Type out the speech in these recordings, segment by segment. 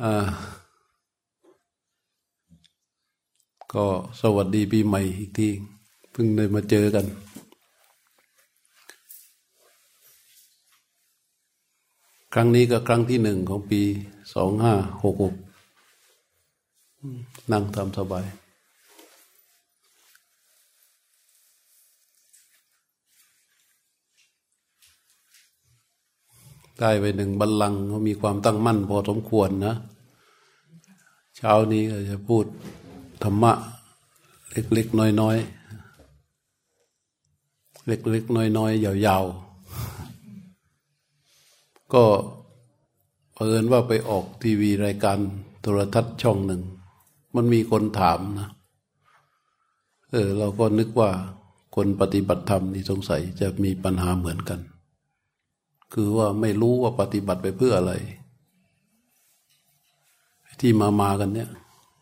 อ่าก็สวัสดีปีใหม่อีกทีเพิ่งได้มาเจอกัน ครั้งนี้ก็ครั้งที่หนึ่งของปีสองห้าหกหกนั่งทำสบาย ได้ไปหนึ่งบัลลังก์เขามีความตั้งมั่น พอสมควรนะเช้านี้ก็จะพูดธรรมะ เล็กๆน้อยๆเล็กๆน้อยๆยาวๆก็เผอิญว่าไปออกทีวีรายการโทรทัศน์ช่องหนึ่ง มันมีคนถามนะ เออ เราก็นึกว่าคนปฏิบัติธรรมนี่สงสัยจะมีปัญหาเหมือนกัน คือว่าไม่รู้ว่าปฏิบัติไปเพื่ออะไร ที่มามากันเนี่ย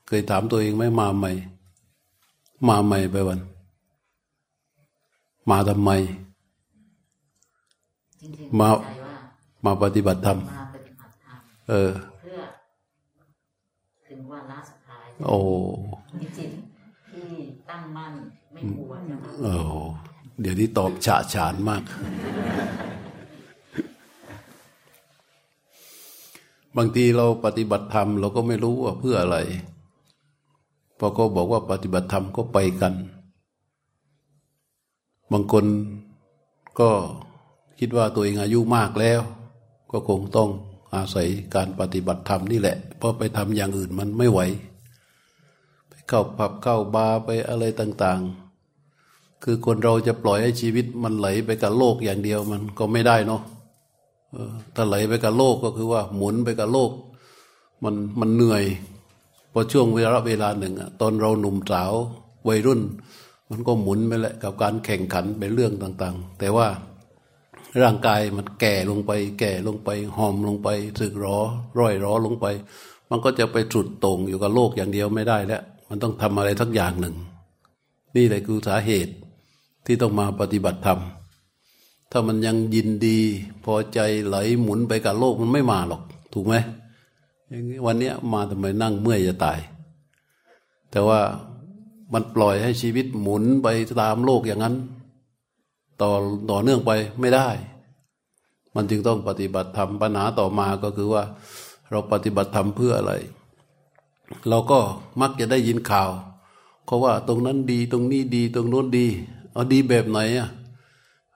เคยถามตัวเองไหมมาใหม่ มาใหม่ไปวัน มาทำไมจริงๆมาเข้ใจว่ามาปฏิบัติธรรมมาปฏิบัติธรรมเออเพื่อถึงวาระสุดท้ายโอ้มีจิตที่ตั้งมั่นไม่กลัวจะมาโอ้เดี๋ยวนี้ตอบฉะฉานมาก บางทีเราปฏิบัติธรรมเราก็ไม่รู้ว่าเพื่ออะไร พอเขาบอกว่าปฏิบัติธรรมก็ไปกัน บางคนก็คิดว่าตัวเองอายุมากแล้ว ก็คงต้องอาศัยการปฏิบัติธรรมนี่แหละ เพราะไปทำอย่างอื่นมันไม่ไหว ไปเข้าผับเข้าบาร์ไปอะไรต่าง ๆ คือคนเราจะปล่อยให้ชีวิตมันไหลไปกับโลกอย่างเดียวมันก็ไม่ได้เนาะ ถ้าไหลไปกับโลกก็คือว่าหมุนไปกับโลก มันมันเหนื่อยพอช่วงเวลาเวลาหนึ่งอะตอนเราหนุ่มสาววัยรุ่น มันก็หมุนไปแหละกับการแข่งขันเป็นเรื่องต่าง ๆ แต่ว่าร่างกายมันแก่ลงไป แก่ลงไปหอมลงไปสึกหรอร่อยหรอลงไป มันก็จะไปจุดตรงอยู่กับโลกอย่างเดียวไม่ได้แล้ว มันต้องทำอะไรทักอย่างหนึ่ง นี่แหละคือสาเหตุที่ต้องมาปฏิบัติธรรม ถ้ามันยังยินดี พอใจไหลหมุนไปกับโลกมันไม่มาหรอก ถูกไหมอย่างนี้วันเนี้ยมาทำไมนั่งเมื่อยจะตาย แต่ว่ามันปล่อยให้ชีวิตหมุนไปตามโลกอย่างนั้น ต่อต่อเนื่องไปไม่ได้ มันจึงต้องปฏิบัติธรรมปัญหาต่อมาก็คือว่า เราปฏิบัติธรรมเพื่ออะไร เราก็มักจะได้ยินข่าวเขาว่าตรงนั้นดีตรงนี้ดีตรงโน้นดีเอาดีแบบไหนอะ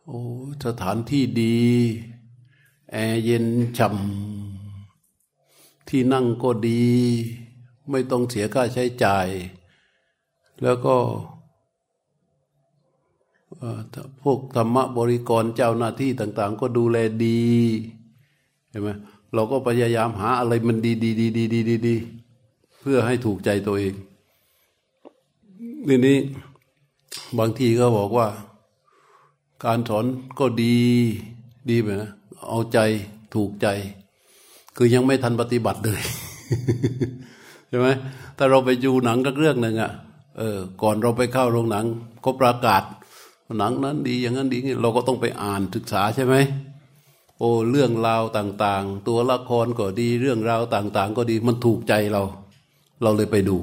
โอ้สถานที่ดี แอร์เย็นฉ่ำที่นั่งก็ดี ไม่ต้องเสียค่าใช้จ่าย แล้วก็พวกธรรมบริกรเจ้าหน้าที่ต่าง ๆ ก็ดูแลดีเห็นไหมเราก็พยายามหาอะไรมันดีดีดีดีดีดีดีเพื่อให้ถูกใจตัวเองทีนี้บางทีก็บอกว่า การสอนก็ดีดีไปนะเอาใจถูกใจ คือยังไม่ทันปฏิบัติเลยใช่ไหมถ้าเราไปดูหนังสักเรื่องหนึ่งอะเออก่อนเราไปเข้าโรงหนังก็ประกาศหนังนั้นดีอย่างนั้นดีงี้เราก็ต้องไปอ่านศึกษาใช่ไหมโอ้เรื่องราวต่าง ๆ ตัวละครก็ดีเรื่องราวต่าง ๆ ก็ดีมันถูกใจเรา เราเลยไปดู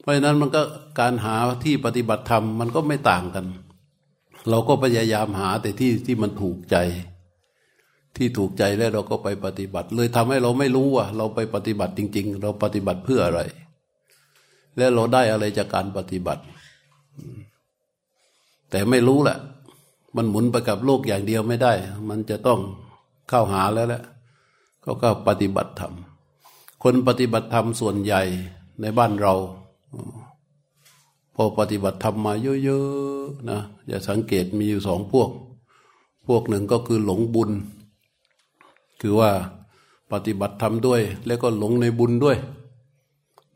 เพราะฉะนั้นมันก็การหาที่ปฏิบัติธรรมมันก็ไม่ต่างกัน เราก็พยายามหาแต่ที่ที่มันถูกใจ ที่ถูกใจแล้วเราก็ไปปฏิบัติ เลยทำให้เราไม่รู้ว่า เราไปปฏิบัติจริง ๆ เราปฏิบัติเพื่ออะไร และเราได้อะไรจากการปฏิบัติ แต่ไม่รู้แหละมันหมุนไปกับโลกอย่างเดียวไม่ได้ มันจะต้องเข้าหาแล้วแหละก็ก็ปฏิบัติธรรมคนปฏิบัติธรรมส่วนใหญ่ในบ้านเรา พอปฏิบัติธรรมมาเยอะๆนะอย่าสังเกตมีอยู่สองพวก พวกหนึ่งก็คือหลงบุญ คือว่าปฏิบัติธรรมด้วย แล้วก็หลงในบุญด้วย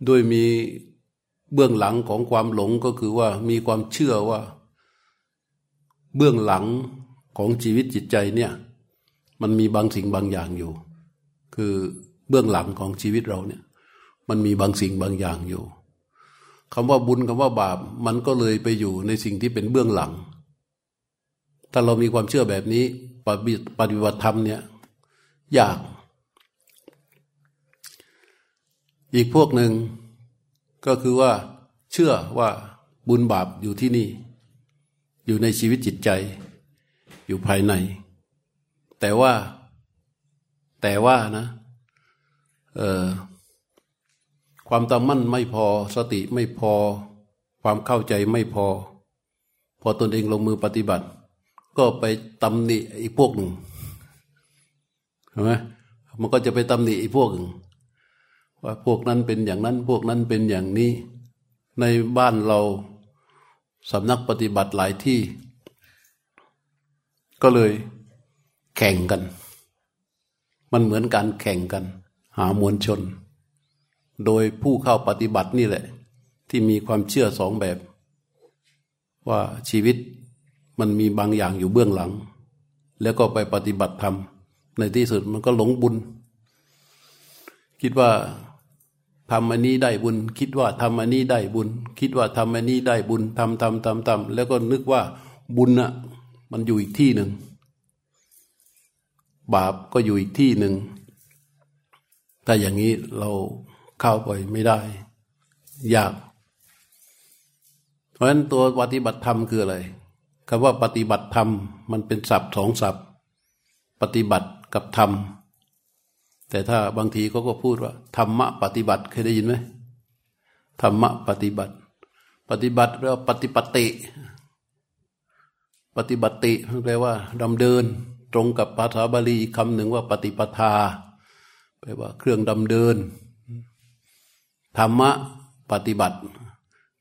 ด้วยมีเบื้องหลังของความหลงก็คือว่ามีความเชื่อว่า เบื้องหลังของชีวิตจิตใจเนี่ย มันมีบางสิ่งบางอย่างอยู่ คือเบื้องหลังของชีวิตเราเนี่ย มันมีบางสิ่งบางอย่างอยู่ คำว่าบุญคำว่าบาป มันก็เลยไปอยู่ในสิ่งที่เป็นเบื้องหลัง ถ้าเรามีความเชื่อแบบนี้ปฏิปฏิบัติธรรมเนี่ยยาก อีกพวกหนึ่งก็คือว่าเชื่อว่าบุญบาปอยู่ที่นี่ อยู่ในชีวิตจิตใจ อยู่ภายใน แต่ว่าแต่ว่านะ เออ ความตั้งมั่นไม่พอสติไม่พอ ความเข้าใจไม่พอ พอตนเองลงมือปฏิบัติ ก็ไปตำหนิไอ้พวกหนึ่งเห็นไหมมันก็จะไปตำหนิไอ้พวกหนึ่งว่าพวกนั้นเป็นอย่างนั้นพวกนั้นเป็นอย่างนี้ ในบ้านเราสำนักปฏิบัติหลายที่ ก็เลยแข่งกัน มันเหมือนการแข่งกัน หามวลชน โดยผู้เข้าปฏิบัตินี่แหละ ที่มีความเชื่อสองแบบ ว่าชีวิตมันมีบางอย่างอยู่เบื้องหลัง แล้วก็ไปปฏิบัติธรรม ในที่สุดมันก็หลงบุญ คิดว่าทำอันนี้ได้บุญ คิดว่าทำอันนี้ได้บุญ คิดว่าทำอันนี้ได้บุญทำทำทำทำแล้วก็นึกว่าบุญน่ะ มันอยู่อีกที่หนึ่ง บาปก็อยู่อีกที่หนึ่งถ้าอย่างนี้เรา เข้าไปไม่ได้ ยาก เพราะฉะนั้นตัวปฏิบัติธรรมคืออะไรคำว่าปฏิบัติธรรมมันเป็นศัพท์สองศัพท์ ปฏิบัติกับธรรม แต่ถ้าบางทีเขาก็พูดว่า ธรรมะปฏิบัติเคยได้ยินไหมธรรมะปฏิบัติ ปฏิบัติเรียกว่าปฏิปติ ปฏิบัติแปลว่าดำเดิน ตรงกับภาษาบาลีคำหนึ่งว่าปฏิปทาแปลว่าเครื่องดำเดิน ธรรมะปฏิบัติ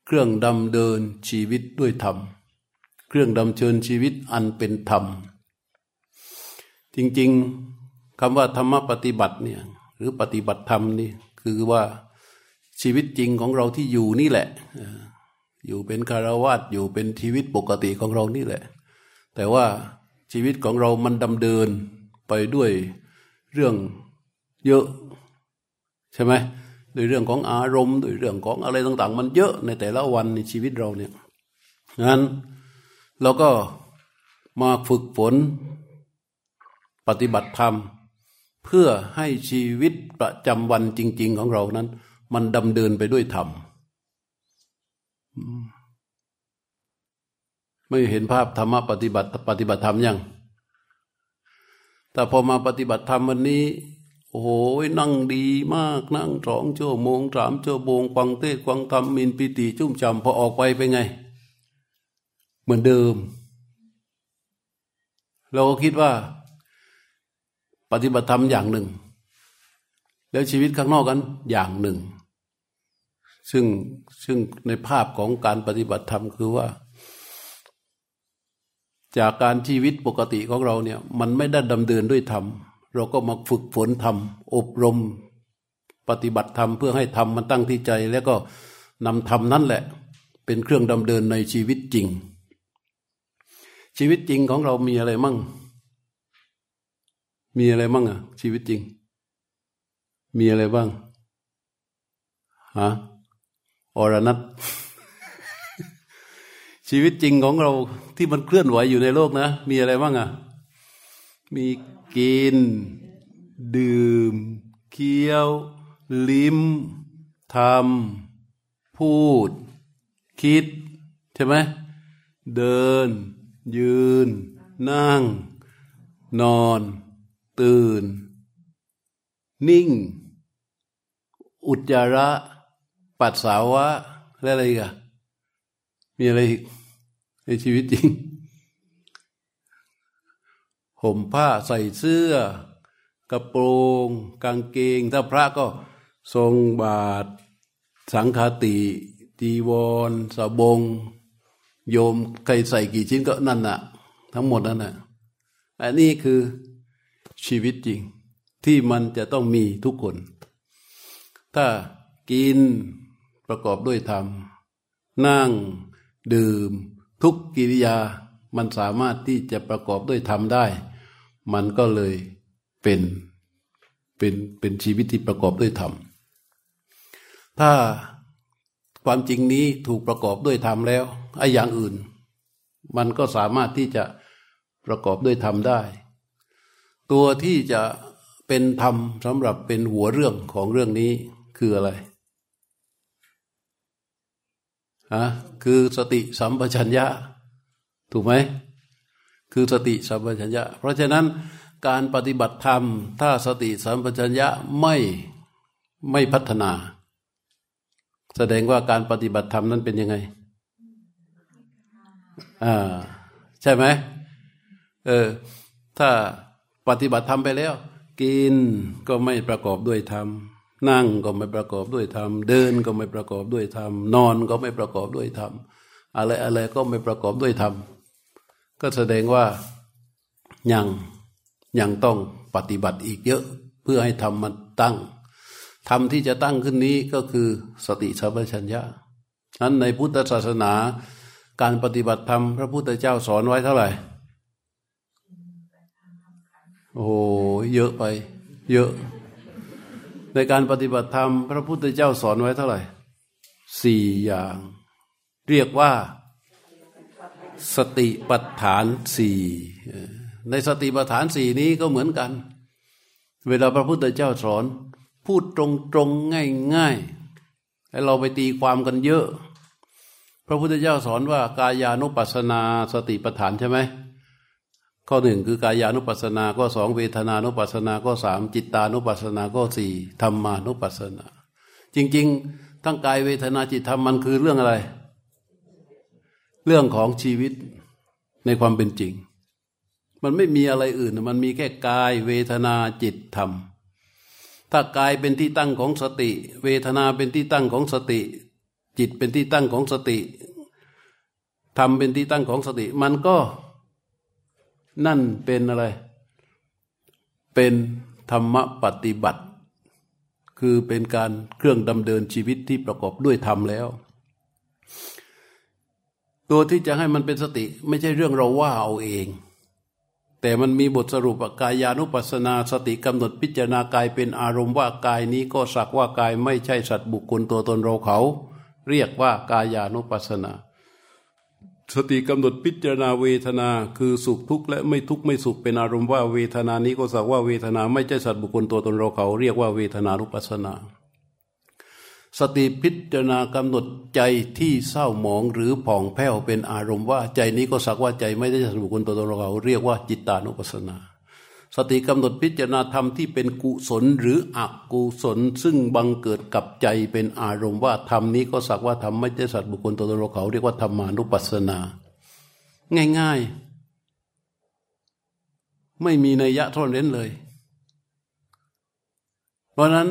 เครื่องดำเดินชีวิตด้วยธรรม เครื่องดำเชิญชีวิตอันเป็นธรรม จริงๆคำว่าธรรมะปฏิบัติเนี่ยหรือปฏิบัติธรรมนี่คือว่าชีวิตจริงของเราที่อยู่นี่แหละ อยู่เป็นคารวะอยู่เป็นชีวิตปกติของเรานี่แหละ แต่ว่าชีวิตของเรามันดำเดินไปด้วยเรื่องเยอะ ใช่ไหม ด้วยเรื่องของอารมณ์ด้วยเรื่องของอะไรต่าง ๆ มันเยอะในแต่ละวันในชีวิตเราเนี่ยงั้นเราก็มาฝึกฝนปฏิบัติธรรม เพื่อให้ชีวิตประจำวันจริง ๆ ของเรานั้น มันดำเดินไปด้วยธรรมไม่เห็นภาพธรรมะปฏิบัติ ปฏิบัติธรรมยังแต่พอมาปฏิบัติธรรมวันนี้ โอ้โหนั่งดีมากนั่งสองชั่วโมงสามชั่วโมงฟังเทศฟังธรรมมินปิติจุ่มจำพอออกไปเป็นไง เหมือนเดิม เราก็คิดว่า ปฏิบัติธรรมอย่างหนึ่ง แล้วชีวิตข้างนอกกันอย่างหนึ่ง ซึ่งซึ่งในภาพของการปฏิบัติธรรมคือว่า จากการชีวิตปกติของเราเนี่ย มันไม่ได้ดำเดินด้วยธรรม เราก็มาฝึกฝนธรรมอบรม ปฏิบัติธรรมเพื่อให้ธรรมมันตั้งที่ใจ แล้วก็นำธรรมนั่นแหละ เป็นเครื่องดำเดินในชีวิตจริง ชีวิตจริงของเรามีอะไรมั่ง มีอะไรมั่งอะชีวิตจริง มีอะไรบ้างฮะอรนัตชีวิตจริงของเราที่มันเคลื่อนไหวอยู่ในโลกนะ มีอะไรบ้างอะ มีกิน ดื่ม เคี้ยว ลิ้มทำพูด คิด ใช่ไหมเดิน ยืน นั่ง นอน ตื่น นิ่ง อุจจาระ ปัสสาวะ และอะไรอีกันมีอะไรอีกในชีวิตจริง ห่มผ้าใส่เสื้อ กระโปรง กางเกง ถ้าพระก็ทรงบาท สังฆติจีวรสบง โยมใครใส่กี่ชิ้นก็นั่นน่ะ ทั้งหมดนั่นน่ะอันนี้คือชีวิตจริงที่มันจะต้องมีทุกคน ถ้ากินประกอบด้วยธรรม นั่งดื่ม ทุกกิริยามันสามารถที่จะประกอบด้วยธรรมได้ มันก็เลยเป็นเป็นเป็นชีวิตที่ประกอบด้วยธรรม ถ้าความจริงนี้ถูกประกอบด้วยธรรมแล้วไอ้อย่างอื่น มันก็สามารถที่จะประกอบด้วยธรรมได้ ตัวที่จะเป็นธรรมสำหรับเป็นหัวเรื่องของเรื่องนี้คืออะไรฮะคือสติสัมปชัญญะ ถูกไหม คือสติสัมปชัญญะ เพราะฉะนั้นการปฏิบัติธรรม ถ้าสติสัมปชัญญะไม่ไม่พัฒนา แสดงว่าการปฏิบัติธรรมนั้นเป็นยังไงอ่าใช่ไหมเออถ้าปฏิบัติธรรมไปแล้ว กินก็ไม่ประกอบด้วยธรรมนั่งก็ไม่ประกอบด้วยธรรม เดินก็ไม่ประกอบด้วยธรรม นอนก็ไม่ประกอบด้วยธรรม อะไรอะไรก็ไม่ประกอบด้วยธรรม ก็แสดงว่ายังยังต้องปฏิบัติอีกเยอะเพื่อให้ธรรมมันตั้งธรรมที่จะตั้งขึ้นนี้ก็คือสติสัมปชัญญะนั้นในพุทธศาสนา การปฏิบัติธรรมพระพุทธเจ้าสอนไว้เท่าไหร่ โอ้เยอะไป เยอะ ในการปฏิบัติธรรม พระพุทธเจ้าสอนไว้เท่าไหร่สี่อย่าง เรียกว่า สติปัฏฐานสี่ในสติปัฏฐานสี่นี้ก็เหมือนกัน เวลาพระพุทธเจ้าสอน พูดตรงตรงง่ายง่ายให้เราไปตีความกันเยอะ พระพุทธเจ้าสอนว่ากายานุปัสสนาสติปัฏฐานใช่ไหมข้อหนึ่งคือกายานุปัสสนา ก็สองเวทนานุปัสสนา ก็สามจิตตานุปัสสนา ก็สี่ธรรมานุปัสสนา จริง ๆ ทั้งกายเวทนาจิตธรรมมันคือเรื่องอะไร เรื่องของชีวิตในความเป็นจริง มันไม่มีอะไรอื่น มันมีแค่กายเวทนาจิตธรรม ถ้ากายเป็นที่ตั้งของสติ เวทนาเป็นที่ตั้งของสติ จิตเป็นที่ตั้งของสติธรรมเป็นที่ตั้งของสติ มันก็นั่นเป็นอะไร เป็นธรรมปฏิบัติ คือเป็นการเครื่องดำเดินชีวิตที่ประกอบด้วยธรรมแล้ว ตัวที่จะให้มันเป็นสติ ไม่ใช่เรื่องเราว่าเอาเอง แต่มันมีบทสรุปกายานุปัสนาสติกำหนดพิจารณากายเป็นอารมณ์ว่ากายนี้ก็สักว่ากายไม่ใช่สัตว์บุคคลตัวตนเราเขา เรียกว่ากายานุปัสนา สติกำหนดพิจารณาเวทนา คือสุขทุกข์และไม่ทุกข์ไม่สุขเป็นอารมณ์ว่าเวทนานี้ก็สักว่าเวทนาไม่ใช่สัตว์บุคคลตัวตนเราเขา เรียกว่าเวทนานุปัสนา สติพิจารณากำหนดใจที่เศร้าหมองหรือผ่องแผ้วเป็นอารมณ์ว่าใจนี้ก็สักว่าใจไม่ได้สัตว์บุคคลตัวตนเราเขาเรียกว่าจิตตานุปัสสนา สติกำหนดพิจารณาธรรมที่เป็นกุศลหรืออกุศล ซึ่งบังเกิดกับใจเป็นอารมณ์ว่าธรรมนี้ก็สักว่าธรรมไม่ใช่สัตว์บุคคลตัวตนเราเขาเรียกว่าธรรมานุปัสสนา ง่ายๆ ไม่มีนัยยะท่อนเร้นเลย เพราะนั้น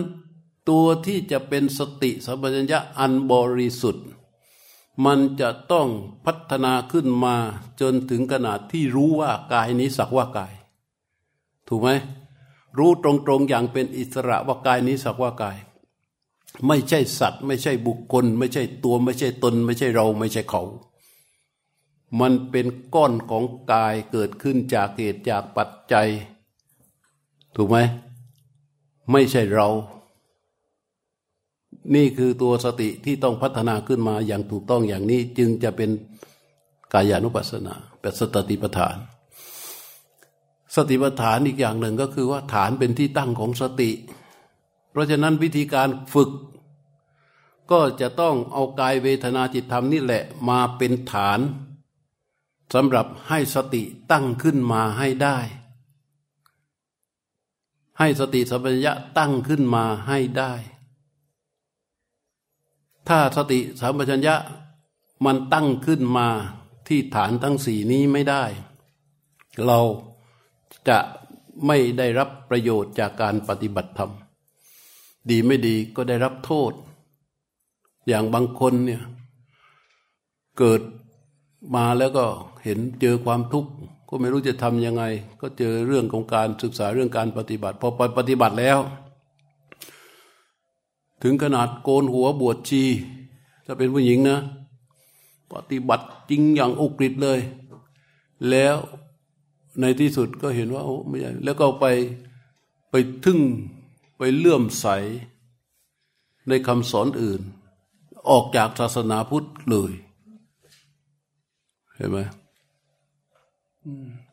ตัวที่จะเป็นสติสัมปชัญญะอันบริสุทธิ์ มันจะต้องพัฒนาขึ้นมาจนถึงขนาดที่รู้ว่ากายนี้สักว่ากาย ถูกไหมรู้ตรงๆอย่างเป็นอิสระว่ากายนี้สักว่ากาย ไม่ใช่สัตว์ ไม่ใช่บุคคล ไม่ใช่ตัวไม่ใช่ตน ไม่ใช่เราไม่ใช่เขา มันเป็นก้อนของกายเกิดขึ้นจากเหตุจากปัจจัย ถูกไหมไม่ใช่เรา นี่คือตัวสติที่ต้องพัฒนาขึ้นมาอย่างถูกต้องอย่างนี้จึงจะเป็นกายานุปัสสนาเป็นสติปัฏฐาน สติปัฏฐานอีกอย่างหนึ่งก็คือว่าฐานเป็นที่ตั้งของสติ เพราะฉะนั้นวิธีการฝึก ก็จะต้องเอากายเวทนาจิตธรรมนี่แหละมาเป็นฐานสำหรับให้สติตั้งขึ้นมาให้ได้ ให้สติสัมปชัญญะตั้งขึ้นมาให้ได้ ถ้าสติสัมปชัญญะมันตั้งขึ้นมาที่ฐานทั้งสี่นี้ไม่ได้ เราจะไม่ได้รับประโยชน์จากการปฏิบัติธรรม ดีไม่ดีก็ได้รับโทษ อย่างบางคนเนี่ยเกิดมาแล้วก็เห็นเจอความทุกข์ก็ไม่รู้จะทำยังไง ก็เจอเรื่องของการศึกษาเรื่องการปฏิบัติ พอปฏิบัติแล้ว ถึงขนาดโกนหัวบวชชี ถ้าเป็นผู้หญิงนะ ปฏิบัติจริงอย่างอุกฤษเลย แล้วในที่สุดก็เห็นว่าโอ้ไม่ใช่แล้วก็ไปไปทึ่งไปเลื่อมใสในคำสอนอื่น ออกจากศาสนาพุทธเลย เห็นไหม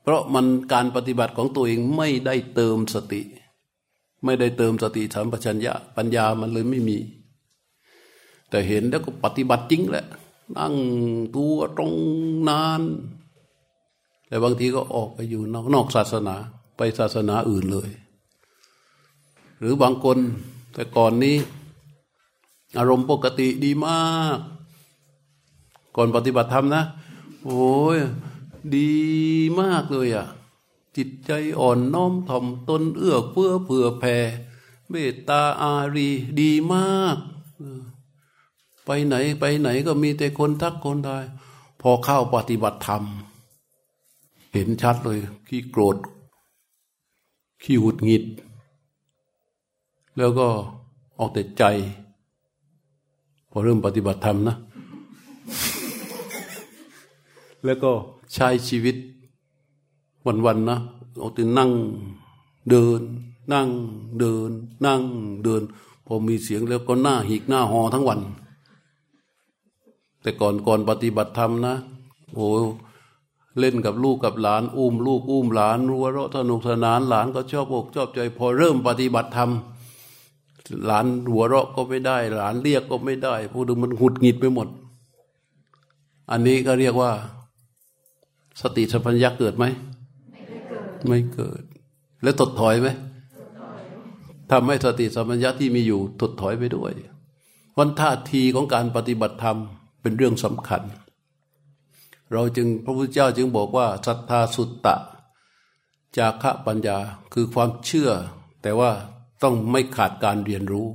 เพราะมันการปฏิบัติของตัวเองไม่ได้เติมสติ ไม่ได้เติมสติสัมปชัญญะปัญญามันเลยไม่มี แต่เห็นแล้วก็ปฏิบัติจริงแหละ นั่งตัวตรงนานแต่บางทีก็ออกไปอยู่นอกนอกศาสนาไปศาสนาอื่นเลย หรือบางคนแต่ก่อนนี้ อารมณ์ปกติดีมาก ก่อนปฏิบัติธรรมนะ โอ้ยดีมากเลยอะ่ะ จิตใจอ่อนน้อมถ่อมตนเอื้อเฟื้อเผื่อแผ่เมตตาอารีดีมาก ไปไหนไปไหนก็มีแต่คนทักคนทายพอเข้าปฏิบัติธรรม เห็นชัดเลย ขี้โกรธ ขี้หุดหงิด แล้วก็ออกแต่ใจ พอเริ่มปฏิบัติธรรมนะ แล้วก็ใช้ชีวิต วันๆนะเอาแต่นั่งเดิน นั่งเดิน นั่งเดิน พอมีเสียงแล้วก็หน้าหิกหน้าหอทั้งวัน แต่ก่อนก่อนปฏิบัติธรรมนะโอ้เล่นกับลูกกับหลาน อุ้มลูกอุ้มหลานรัวเราะสนุกสนานหลานก็ชอบอกชอบใจ พอเริ่มปฏิบัติธรรมหลานหัวเราะก็ไม่ได้ หลานเรียกก็ไม่ได้พูดถึงมันหุดหงิดไปหมด อันนี้ก็เรียกว่า สติสัมปัญญะเกิดไหม ไม่เกิด แล้วตดถอยไหมทำให้สติสัมปชัญญะที่มีอยู่ถดถอยไปด้วยวันท่าทีของการปฏิบัติธรรมเป็นเรื่องสำคัญ เราจึงพระพุทธเจ้าจึงบอกว่าศรัทธาสุตตะ จาคะปัญญาคือความเชื่อ แต่ว่าต้องไม่ขาดการเรียนรู้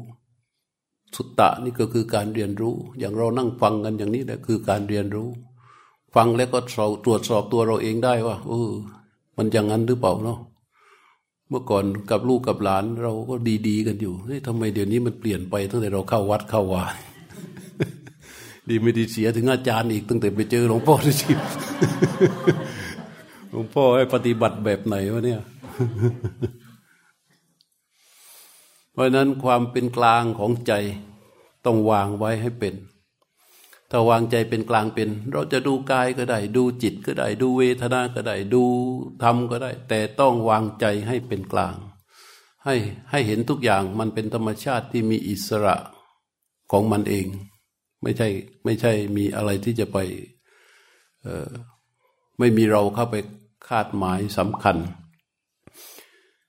สุตตะนี่ก็คือการเรียนรู้ อย่างเรานั่งฟังกันอย่างนี้แหละคือการเรียนรู้ ฟังแล้วก็ตรวจสอบตัวเราเองได้ว่าเออ มันอย่างนั้นหรือเปล่าเนาะเมื่อก่อนกับลูกกับหลาน เราก็ดีๆกันอยู่เฮ้ยทำไมเดี๋ยวนี้มันเปลี่ยนไปตั้งแต่เราเข้าวัดเข้าวาดีไม่ดีเสียถึงอาจารย์อีกตั้งแต่ไปเจอหลวงพ่อที่ชิมหลวงพ่อให้ปฏิบัติแบบไหนวะเนี่ย เพราะนั้นความเป็นกลางของใจต้องวางไว้ให้เป็น ถ้าวางใจเป็นกลางเป็น เราจะดูกายก็ได้ ดูจิตก็ได้ ดูเวทนาก็ได้ ดูธรรมก็ได้ แต่ต้องวางใจให้เป็นกลาง ให้ให้เห็นทุกอย่างมันเป็นธรรมชาติที่มีอิสระของมันเอง ไม่ใช่ไม่ใช่มีอะไรที่จะไปไม่มีเราเข้าไปคาดหมายสำคัญ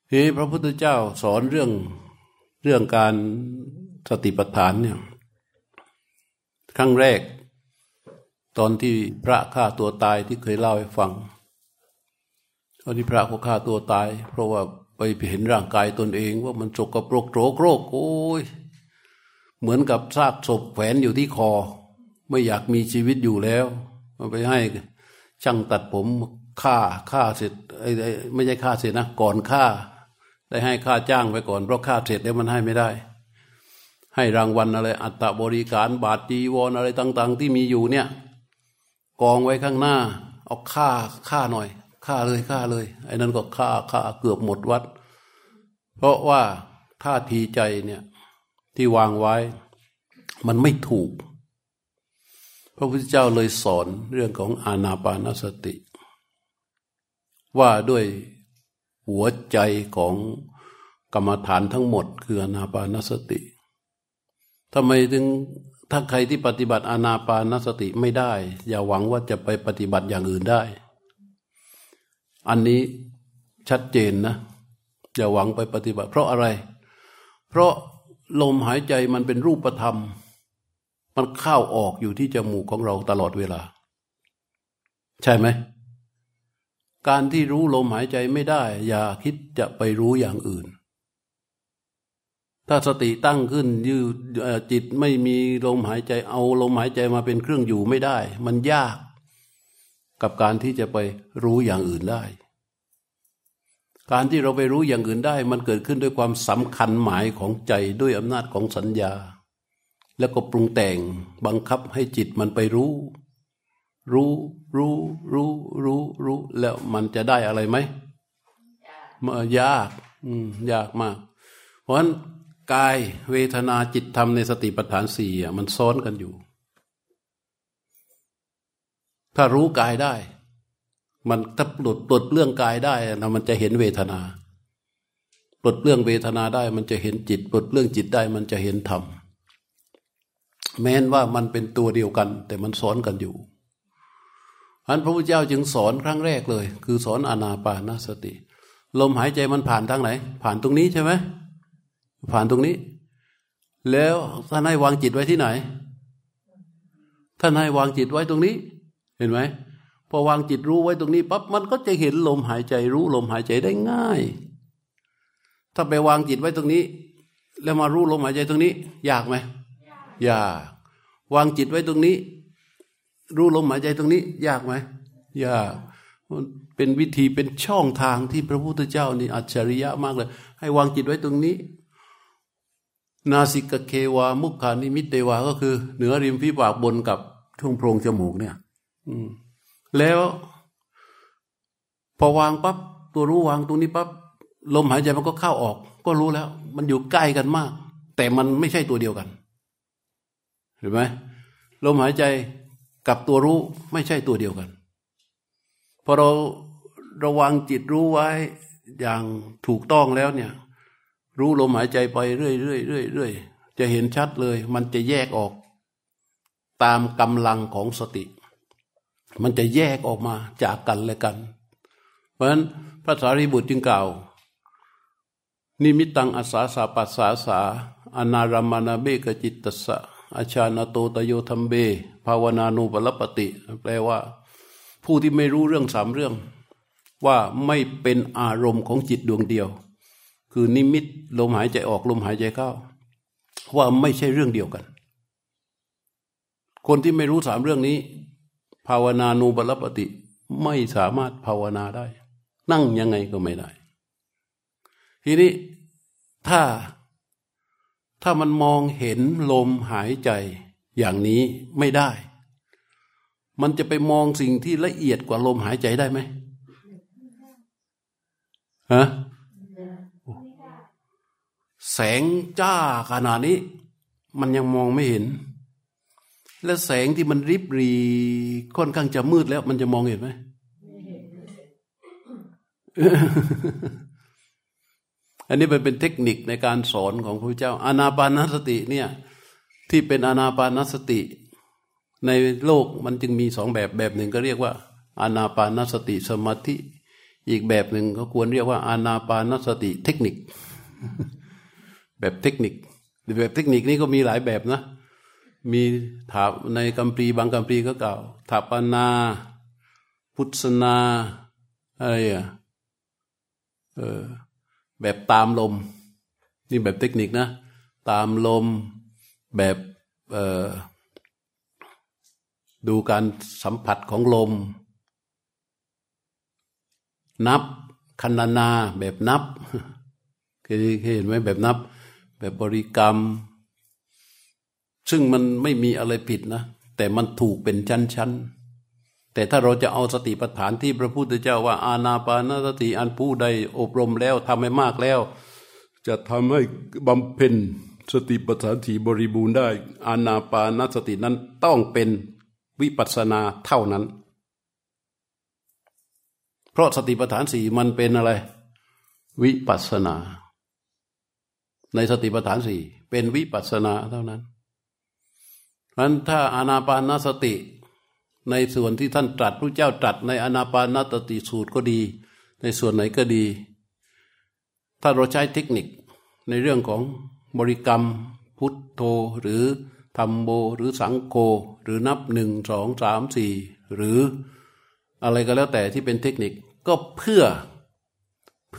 เฮ้พระพุทธเจ้าสอนเรื่องเรื่องการสติปัฏฐานเนี่ย ครั้งแรก ตอนที่พระฆ่าตัวตายที่เคยเล่าให้ฟังตอนที่พระเขาฆ่าตัวตาย เพราะว่าไปเห็นร่างกายตนเอง ว่ามันจกกระโปรกโรกโรคโอ้ยเหมือนกับซากศพแขวนอยู่ที่คอ ไม่อยากมีชีวิตอยู่แล้วมันไปให้ช่างตัดผมฆ่าฆ่าเสร็จไอ้ไม่ใช่ฆ่าเสร็จนะก่อนฆ่า ได้ให้ค่าจ้างไปก่อนเพราะฆ่าเสร็จแล้วมันให้ไม่ได้ ให้รางวัลอะไร อัตบริการบาทจีวรอะไรต่าง ๆ ที่มีอยู่เนี่ย กองไว้ข้างหน้า เอาค่าค่าหน่อยค่าเลยค่าเลยไอ้นั่นก็ค่าค่าเกือบหมดวัด เพราะว่าท่าทีใจเนี่ยที่วางไว้ มันไม่ถูก พระพุทธเจ้าเลยสอนเรื่องของอานาปานสติ ว่าด้วยหัวใจของกรรมฐานทั้งหมดคืออานาปานสติ ทำไมถึงถ้าใครที่ปฏิบัติอานาปานสติไม่ได้ อย่าหวังว่าจะไปปฏิบัติอย่างอื่นได้ อันนี้ชัดเจนนะ อย่าหวังไปปฏิบัติ เพราะอะไร เพราะลมหายใจมันเป็นรูปธรรม มันเข้าออกอยู่ที่จมูกของเราตลอดเวลา ใช่ไหม การที่รู้ลมหายใจไม่ได้ อย่าคิดจะไปรู้อย่างอื่น ถ้าสติตั้งขึ้นยืดจิตไม่มีลมหายใจเอาลมหายใจมาเป็นเครื่องอยู่ไม่ได้ มันยาก กับการที่จะไปรู้อย่างอื่นได้ การที่เราไปรู้อย่างอื่นได้ มันเกิดขึ้นด้วยความสำคัญหมายของใจด้วยอำนาจของสัญญา แล้วก็ปรุงแต่งบังคับให้จิตมันไปรู้ รู้รู้รู้รู้รู้แล้วมันจะได้อะไรไหมยากอืมยากมาก เพราะฉะนั้น กายเวทนาจิตธรรมในสติปัฏฐานสี่มันซ้อนกันอยู่ ถ้ารู้กายได้ มันถ้าหลุดหลุดเรื่องกายได้นะมันจะเห็นเวทนา ปลดเปลื้องเวทนาได้ มันจะเห็นจิต ปลดเปลื้องจิตได้ มันจะเห็นธรรมแม้นว่ามันเป็นตัวเดียวกัน แต่มันสอนกันอยู่อันพระพุทธเจ้าจึงสอนครั้งแรกเลย คือสอนอนาปานสติ ลมหายใจมันผ่านทางไหน ผ่านตรงนี้ใช่ไหม ผ่านตรงนี้ แล้วท่านให้วางจิตไว้ที่ไหน ท่านให้วางจิตไว้ตรงนี้ เห็นไหมพอวางจิตรู้ไว้ตรงนี้ปั๊บมันก็จะเห็นลมหายใจรู้ลมหายใจได้ง่าย ถ้าไปวางจิตไว้ตรงนี้ แล้วมารู้ลมหายใจตรงนี้ ยากไหมยาก วางจิตไว้ตรงนี้ รู้ลมหายใจตรงนี้ ยากไหมยากเป็นวิธีเป็นช่องทางที่พระพุทธเจ้านี่อัจฉริยะมากเลย ให้วางจิตไว้ตรงนี้ นาสิกเควา มุขานิมิตเตวา ก็คือ เหนือริมฝีปากบนกับช่วงโพรงจมูกเนี่ย อืม แล้ว พอวางปับ๊บตัวรู้วางตรงนี้ปับ๊บลมหายใจมันก็เข้าออก ก็รู้แล้ว มันอยู่ใกล้กันมาก แต่มันไม่ใช่ตัวเดียวกันเห็นไหมลมหายใจกับตัวรู้ไม่ใช่ตัวเดียวกันพอเราระวังจิตรู้ไว้อย่างถูกต้องแล้วเนี่ย รู้ลมหายใจไปเรื่อยเรื่อยเรื่อยเรื่อยจะเห็นชัดเลย มันจะแยกออก ตามกำลังของสติ มันจะแยกออกมาจากกันและกัน เพราะฉะนั้นพระสารีบุตรจึงกล่าว นิมิตังอาสาสาปัสสาสาอนารามนาเบกจิตตสะอาชาณโตตโยธรรมเบ ภาวนานุปลปติ แปลว่า ผู้ที่ไม่รู้เรื่องสามเรื่อง ว่าไม่เป็นอารมณ์ของจิตดวงเดียว คือนิมิตลมหายใจออกลมหายใจเข้า ว่าไม่ใช่เรื่องเดียวกัน คนที่ไม่รู้สามเรื่องนี้ ภาวนานูบลปติไม่สามารถภาวนาได้ นั่งยังไงก็ไม่ได้ ทีนี้ถ้าถ้ามันมองเห็นลมหายใจอย่างนี้ไม่ได้ มันจะไปมองสิ่งที่ละเอียดกว่าลมหายใจได้ไหมฮะ แสงจ้าขนาดนี้ มันยังมองไม่เห็น และแสงที่มันริบรีค่อนข้างจะมืดแล้ว มันจะมองเห็นไหมอันนี้เป็นเทคนิคในการสอนของพระเจ้า อานาปานสติเนี่ย ที่เป็นอานาปานสติ ในโลกมันจึงมีสองแบบแบบหนึ่งก็เรียกว่า อานาปานสติสมาธิ อีกแบบหนึ่งก็ควรเรียกว่า อานาปานสติเทคนิค แบบเทคนิคแบบเทคนิคนี้ก็มีหลายแบบนะ มีถาในกัมปีบางกัมปีก็กล่าวถาปนาพุทธนาอะไรอะเออแบบตามลม นี่แบบเทคนิคนะ ตามลมแบบเออดูการสัมผัสของลม นับคันนาแบบนับเคยเห็นไหมแบบนับ แบบบริกรรม ซึ่งมันไม่มีอะไรผิดนะ แต่มันถูกเป็นชั้นๆ แต่ถ้าเราจะเอาสติปัฏฐานที่พระพุทธเจ้าว่า อาณาปานสติอันผู้ใดอบรมแล้วทำให้มากแล้ว จะทำให้บำเพ็ญสติปัฏฐานสีบริบูรณ์ได้ อาณาปานสตินั้นต้องเป็นวิปัสสนาเท่านั้น เพราะสติปัฏฐานสี่มันเป็นอะไร วิปัสสนา ในสติปัฏฐานสี่เป็นวิปัสนาเท่านั้นนั้นถ้าอานาปานสติในส่วนที่ท่านตรัสพระเจ้าตรัสในอนาปานสติสูตรก็ดี ในส่วนไหนก็ดี ถ้าเราใช้เทคนิคในเรื่องของบริกรรมพุทโธหรือธรรมโบหรือสังโฆหรือนับหนึ่งสองสามสี่หรืออะไรก็แล้วแต่ที่เป็นเทคนิคก็เพื่อ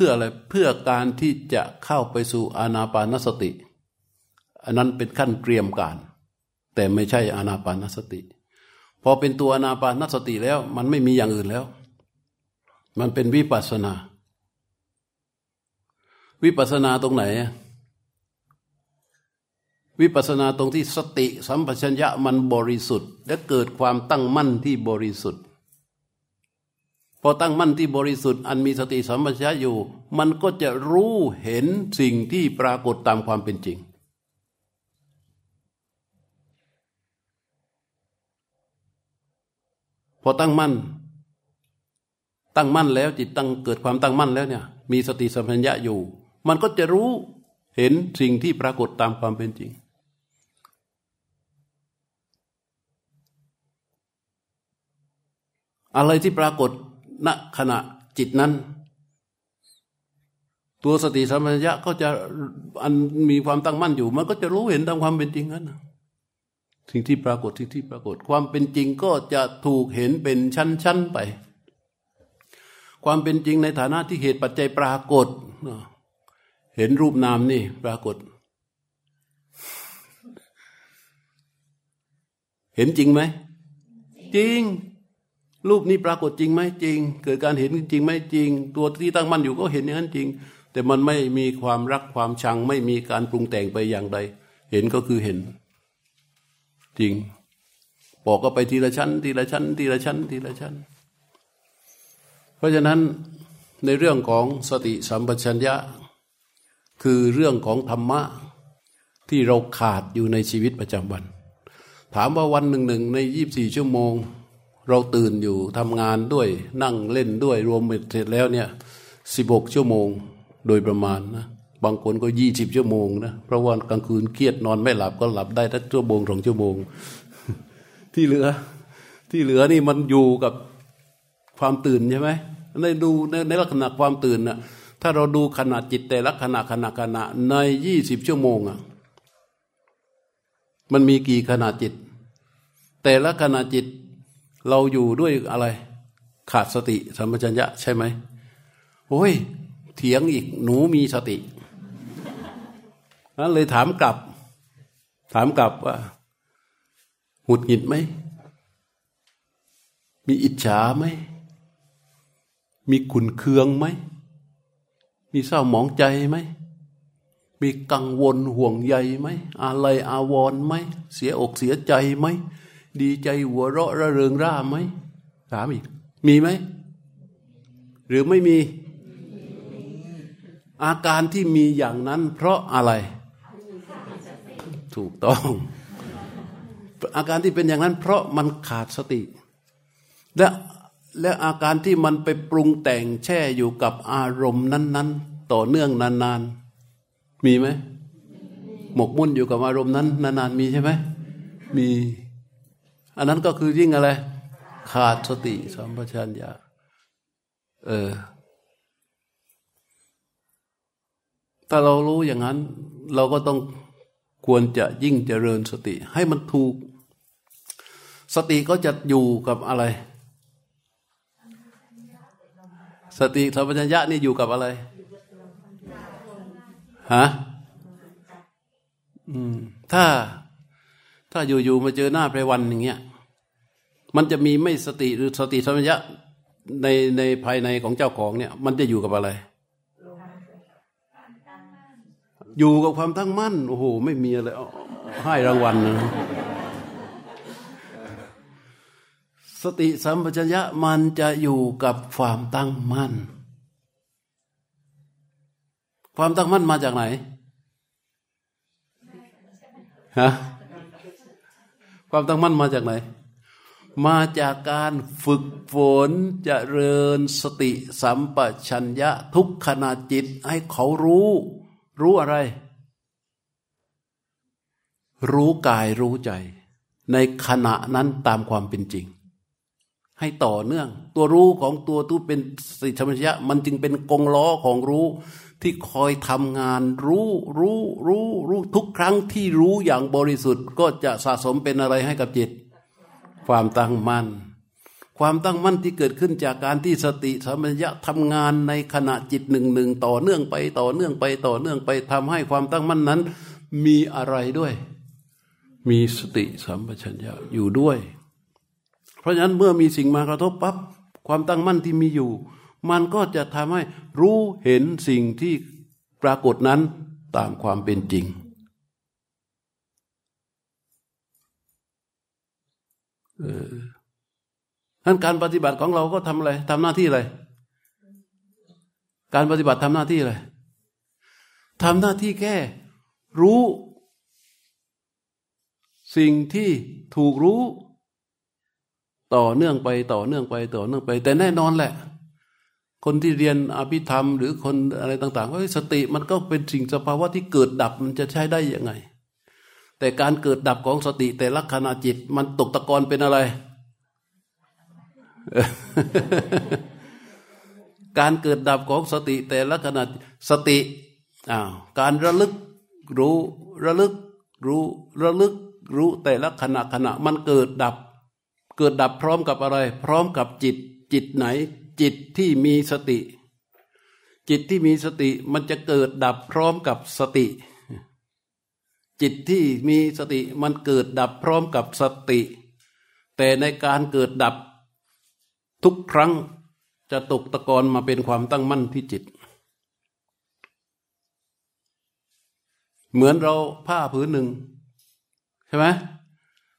พื่ออะไรเพื่อการที่จะเข้าไปสู่อานาปานสติ อันนั้นเป็นขั้นเตรียมการ แต่ไม่ใช่อานาปานสติ พอเป็นตัวอานาปานสติแล้ว มันไม่มีอย่างอื่นแล้ว มันเป็นวิปัสนา วิปัสนาตรงไหน วิปัสนาตรงที่สติ สัมปชัญญะมันบริสุทธิ์ และเกิดความตั้งมั่นที่บริสุทธิ์ อตั้งมั่นที่บริสุทธิ์อันมีสติสัมปชัญญะอยู่ มันก็จะรู้เห็นสิ่งที่ปรากฏตามความเป็นจริง พอตั้งมั่น ตั้งมั่นแล้วจิตตั้งเกิดความตั้งมั่นแล้วเนี่ย มีสติสัมปชัญญะอยู่ มันก็จะรู้เห็นสิ่งที่ปรากฏตามความเป็นจริงอะไรที่ปรากฏ ณขณะจิตนั้น ตัวสติสัมปชัญญะก็จะอันมีความตั้งมั่นอยู่ มันก็จะรู้เห็นตามความเป็นจริงนั้นสิ่งที่ปรากฏสิ่งที่ปรากฏ ความเป็นจริงก็จะถูกเห็นเป็นชั้นๆไป ความเป็นจริงในฐานะที่เหตุปัจจัยปรากฏ เห็นรูปนามนี่ปรากฏ เห็นจริงไหมจริง รูปนี้ปรากฏจริงไหมจริง เกิดการเห็นจริงไหมจริง ตัวที่ตั้งมั่นอยู่ก็เห็นอย่างนั้นจริง แต่มันไม่มีความรักความชัง ไม่มีการปรุงแต่งไปอย่างใด เห็นก็คือเห็น จริงบอกก็ไปทีละชั้น ทีละชั้น ทีละชั้น ทีละชั้น เพราะฉะนั้นในเรื่องของสติสัมปชัญญะ คือเรื่องของธรรมะที่เราขาดอยู่ในชีวิตประจำวัน ถามว่าวันหนึ่งหนึ่งในยี่บสี่ชั่วโมง เราตื่นอยู่ทำงานด้วยนั่งเล่นด้วยรวมเสร็จแล้วเนี่ยสิบหกชั่วโมงโดยประมาณนะบางคนก็ยี่สิบชั่วโมงนะเพราะว่ากลางคืนเครียดนอนไม่หลับก็หลับได้ทั้งชั่วโมงสองชั่วโมง ที่เหลือ ที่เหลือนี่มันอยู่กับความตื่นใช่ไหมในดูในในลักษณะความตื่นนะ่ะถ้าเราดูขนาดจิตแต่ละขณะขณะขณะในยี่สิบชั่วโมงอะมันมีกี่ขนาดจิต แต่ละขณะจิต เราอยู่ด้วยอะไร ขาดสติสัมปชัญญะใช่ไหมโอ้ย เถียงอีกหนูมีสตินั้นเลยถามกลับ ถามกลับว่าหุดหงิดไหม มีอิจฉาไหม มีขุนเคืองไหม มีเศร้าหมองใจไหม มีกังวลห่วงใยไหม อะไรอาวรไหม เสียอกเสียใจไหม ดีใจหัวเราะระเริงร่าไหมถามอีก มีไหม หรือไม่มี อาการที่มีอย่างนั้น เพราะอะไร ถูกต้อง อาการที่เป็นอย่างนั้น เพราะมันขาดสติ และและอาการที่มันไปปรุงแต่งแช่อยู่กับอารมณ์นั้น ๆ ต่อเนื่องนานๆ มีไหม หมกมุ่นอยู่กับอารมณ์นั้น นานๆ มีใช่ไหม มี อันนั้นก็คือยิ่งอะไร ขาดสติสัมปชัญญะเออถ้าเรารู้อย่างนั้น เราก็ต้องควรจะยิ่งเจริญสติ ให้มันถูก สติก็จะอยู่กับอะไร สติสัมปชัญญะนี่อยู่กับอะไรฮะอืม ถ้า ถ้าอยู่ๆมาเจอหน้าไพรวันอย่างเงี้ย มันจะมีไม่สติหรือสติสัมปชัญญะในในภายในของเจ้าของเนี่ย มันจะอยู่กับอะไร อยู่กับความตั้งมั่นโอ้โหไม่มีอะไรให้รางวัลนะสติสัมปชัญญะมันจะอยู่กับความตั้งมั่น ความตั้งมั่นมาจากไหนฮะความตั้งมั่นมาจากไหน มาจากการฝึกฝนจเจริญสติสัมปชัญญะทุกขณะจิตให้เขารู้ รู้อะไร รู้กายรู้ใจ ในขณะนั้นตามความเป็นจริง ให้ต่อเนื่อง ตัวรู้ของตัวตู้เป็นสิธรรมชยะมันจึงเป็นกงล้อของรู้ที่คอยทำงานรู้รู้รู้รู้ทุกครั้งที่รู้อย่างบริสุทธิ์ก็จะสะสมเป็นอะไรให้กับจิต ความตั้งมั่น ความตั้งมั่นที่เกิดขึ้นจากการที่สติสัมปชัญญะทำงานในขณะจิตหนึ่งหนึ่งต่อเนื่องไปต่อเนื่องไปต่อเนื่องไปทำให้ความตั้งมั่นนั้น มีอะไรด้วย มีสติสัมปชัญญะอยู่ด้วย เพราะฉะนั้นเมื่อมีสิ่งมากระทบปับ๊บความตั้งมั่นที่มีอยู่ มันก็จะทำให้รู้เห็นสิ่งที่ปรากฏนั้นตามความเป็นจริงเออ นั้นการปฏิบัติของเราก็ทำอะไรทำหน้าที่อะไร การปฏิบัติทำหน้าที่อะไรทำหน้าที่แค่รู้ สิ่งที่ถูกรู้ ต่อเนื่องไปต่อเนื่องไปต่อเนื่องไป แต่แน่นอนแหละ คนที่เรียนอภิธรรม หรือคนอะไรต่างๆว่าสติมันก็เป็นสิ่งสภาวะที่เกิดดับมันจะใช้ได้ยังไง แต่การเกิดดับของสติแต่ละขณะจิต มันตกตะกอนเป็นอะไร การเกิดดับของสติแต่ละขณะสติอ้าวการระลึกรู้ระลึกรู้ระลึกรู้แต่ละขณะขณะมันเกิดดับ เกิดดับพร้อมกับอะไร พร้อมกับจิต จิตไหน จิตที่มีสติ จิตที่มีสติมันจะเกิดดับพร้อมกับสติ จิตที่มีสติมันเกิดดับพร้อมกับสติ แต่ในการเกิดดับทุกครั้งจะตกตะกอนมาเป็นความตั้งมั่นที่จิต เหมือนเราผ้าผืนหนึ่ง ใช่ไหม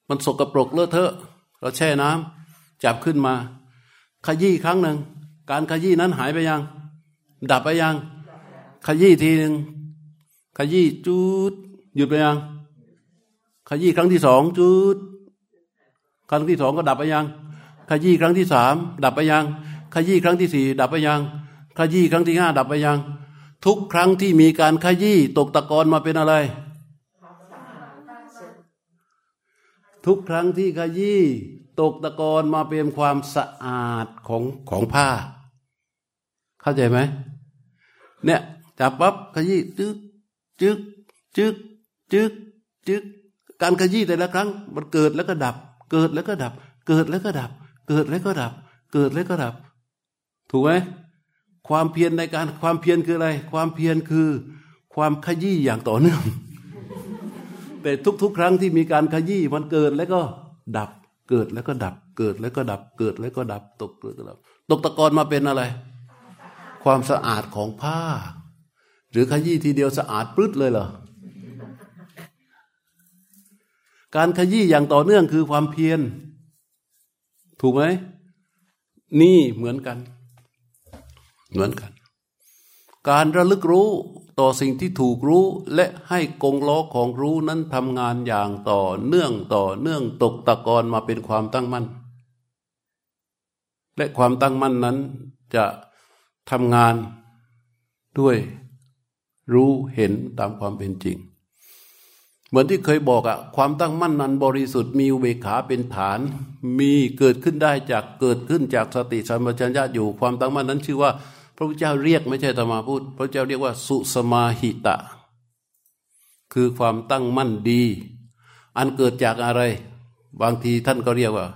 มันสกรปรกเลอะเทอะ เราแช่น้ำจับขึ้นมา ขยี้ครั้งหนึ่ง การขยี้นั้นหายไปยัง ดับไปยัง ขยี้ทีหนึ่งขยี้จุด หยุดไปยัง ขยี้ครั้งที่สองจุด ครั้งที่สองก็ดับไปยัง ขยี้ครั้งที่สามดับไปยัง ขยี้ครั้งที่สี่ดับไปยัง ขยี้ครั้งที่ห้าดับไปยัง ทุกครั้งที่มีการขยี้ตกตะกอนมาเป็นอะไร ทุกครั้งที่ขยี้ตกตะกอนมาเป็นความสะอาดของของผ้า เข้าใจไหมเนี่ยจับปั๊บขยี้จึกจึกจึก จึกจึกการขยี้แต่ละครั้ง มันเกิดแล้วก็ดับ เกิดแล้วก็ดับ เกิดแล้วก็ดับ เกิดแล้วก็ดับ เกิดแล้วก็ดับ ถูกไหมความเพียรในการความเพียรคืออะไร ความเพียรคือ ความขยี้อย่างต่อเนื่อง แต่ทุกๆ ครั้งที่มีการขยี้มันเกิดแล้วก็ดับ เกิดแล้วก็ดับ เกิดแล้วก็ดับ เกิดแล้วก็ดับ ตกเกิดดับ ตกตะกอนมาเป็นอะไร ความสะอาดของผ้า หรือขยี้ทีเดียวสะอาดปลื้ดเลยเหรอ การขยี้อย่างต่อเนื่องคือความเพียร ถูกไหม นี่เหมือนกัน เหมือนกัน การระลึกรู้ต่อสิ่งที่ถูกรู้และให้กงล้อของรู้นั้นทำงานอย่างต่อเนื่องต่อเนื่องตกตะกอนมาเป็นความตั้งมั่น และความตั้งมั่นนั้นจะทำงานด้วยรู้เห็นตามความเป็นจริง เหมือนที่เคยบอกอะความตั้งมั่นนั้นบริสุทธิ์มีอุเบกขาเป็นฐาน มีเกิดขึ้นได้จากเกิดขึ้นจากสติสัมปชัญญะอยู่ความตั้งมั่นนั้นชื่อว่า พระพุทธเจ้าเรียกไม่ใช่ธรรมาพูด พระเจ้าเรียกว่าสุสมาหิตะ คือความตั้งมั่นดี อันเกิดจากอะไร บางทีท่านก็เรียกว่า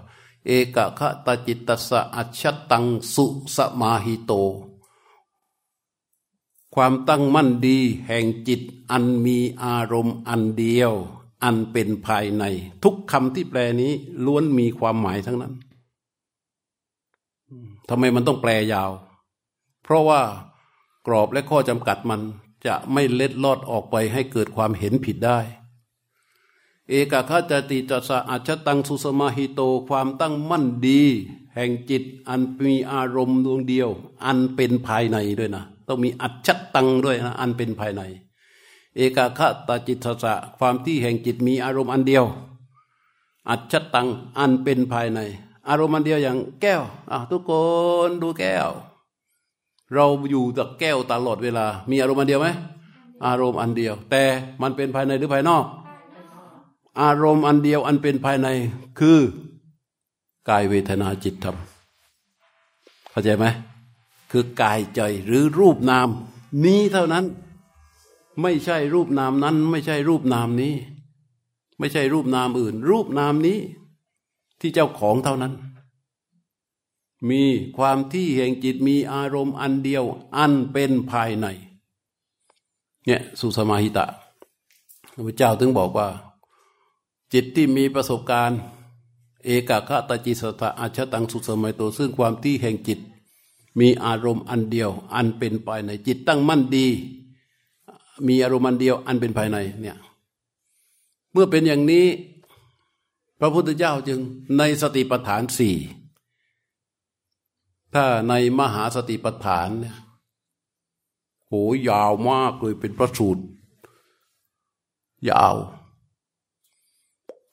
เอกะตาจิตตสะอัชตังสุสมาหิโต ความตั้งมั่นดีแห่งจิตอันมีอารมณ์อันเดียว อันเป็นภายใน ทุกคำที่แปลนี้ล้วนมีความหมายทั้งนั้นทำไมมันต้องแปลยาว เพราะว่ากรอบและข้อจำกัดมันจะไม่เล็ดลอดออกไปให้เกิดความเห็นผิดได้ เอกคาจติจัสะอัจตังสุสมาหิโตความตั้งมั่นดี แห่งจิตอันมีอารมณ์ดวงเดียว อันเป็นภายในด้วยนะ ต้องมีอัจฉตังด้วยนะอันเป็นภายใน เอกาคตาจิตสะความที่แห่งจิตมีอารมณ์อันเดียว อัจฉตังอันเป็นภายใน อารมณ์อันเดียวอย่างแก้วอะทุกคนดูแก้ว เราอยู่กับแก้วตลอดเวลา มีอารมณ์อันเดียวไหมอารมณ์อันเดียว แต่มันเป็นภายในหรือภายนอก อารมณ์อันเดียวอันเป็นภายในคือกายเวทนาจิตธรรมเข้าใจไหม คือกายใจหรือรูปนาม นี้เท่านั้น ไม่ใช่รูปนามนั้น ไม่ใช่รูปนามนี้ ไม่ใช่รูปนามอื่น รูปนามนี้ ที่เจ้าของเท่านั้น มีความที่แห่งจิตมีอารมณ์อันเดียว อันเป็นภายใน เนี่ยสุสมาหิตะพระเจ้าถึงบอกว่า จิตที่มีประสบการณ์ เอกคตจิสตะอาชตังสุสมัยโตซึ่งความที่แห่งจิต มีอารมณ์อันเดียว อันเป็นภายในจิตตั้งมั่นดี มีอารมณ์อันเดียว อันเป็นภายในเนี่ยเมื่อเป็นอย่างนี้ พระพุทธเจ้าจึงในสติปัฏฐานสี่ถ้าในมหาสติปัฏฐานเนี่ยโหยาวมากเลยเป็นพระสูตร ยาว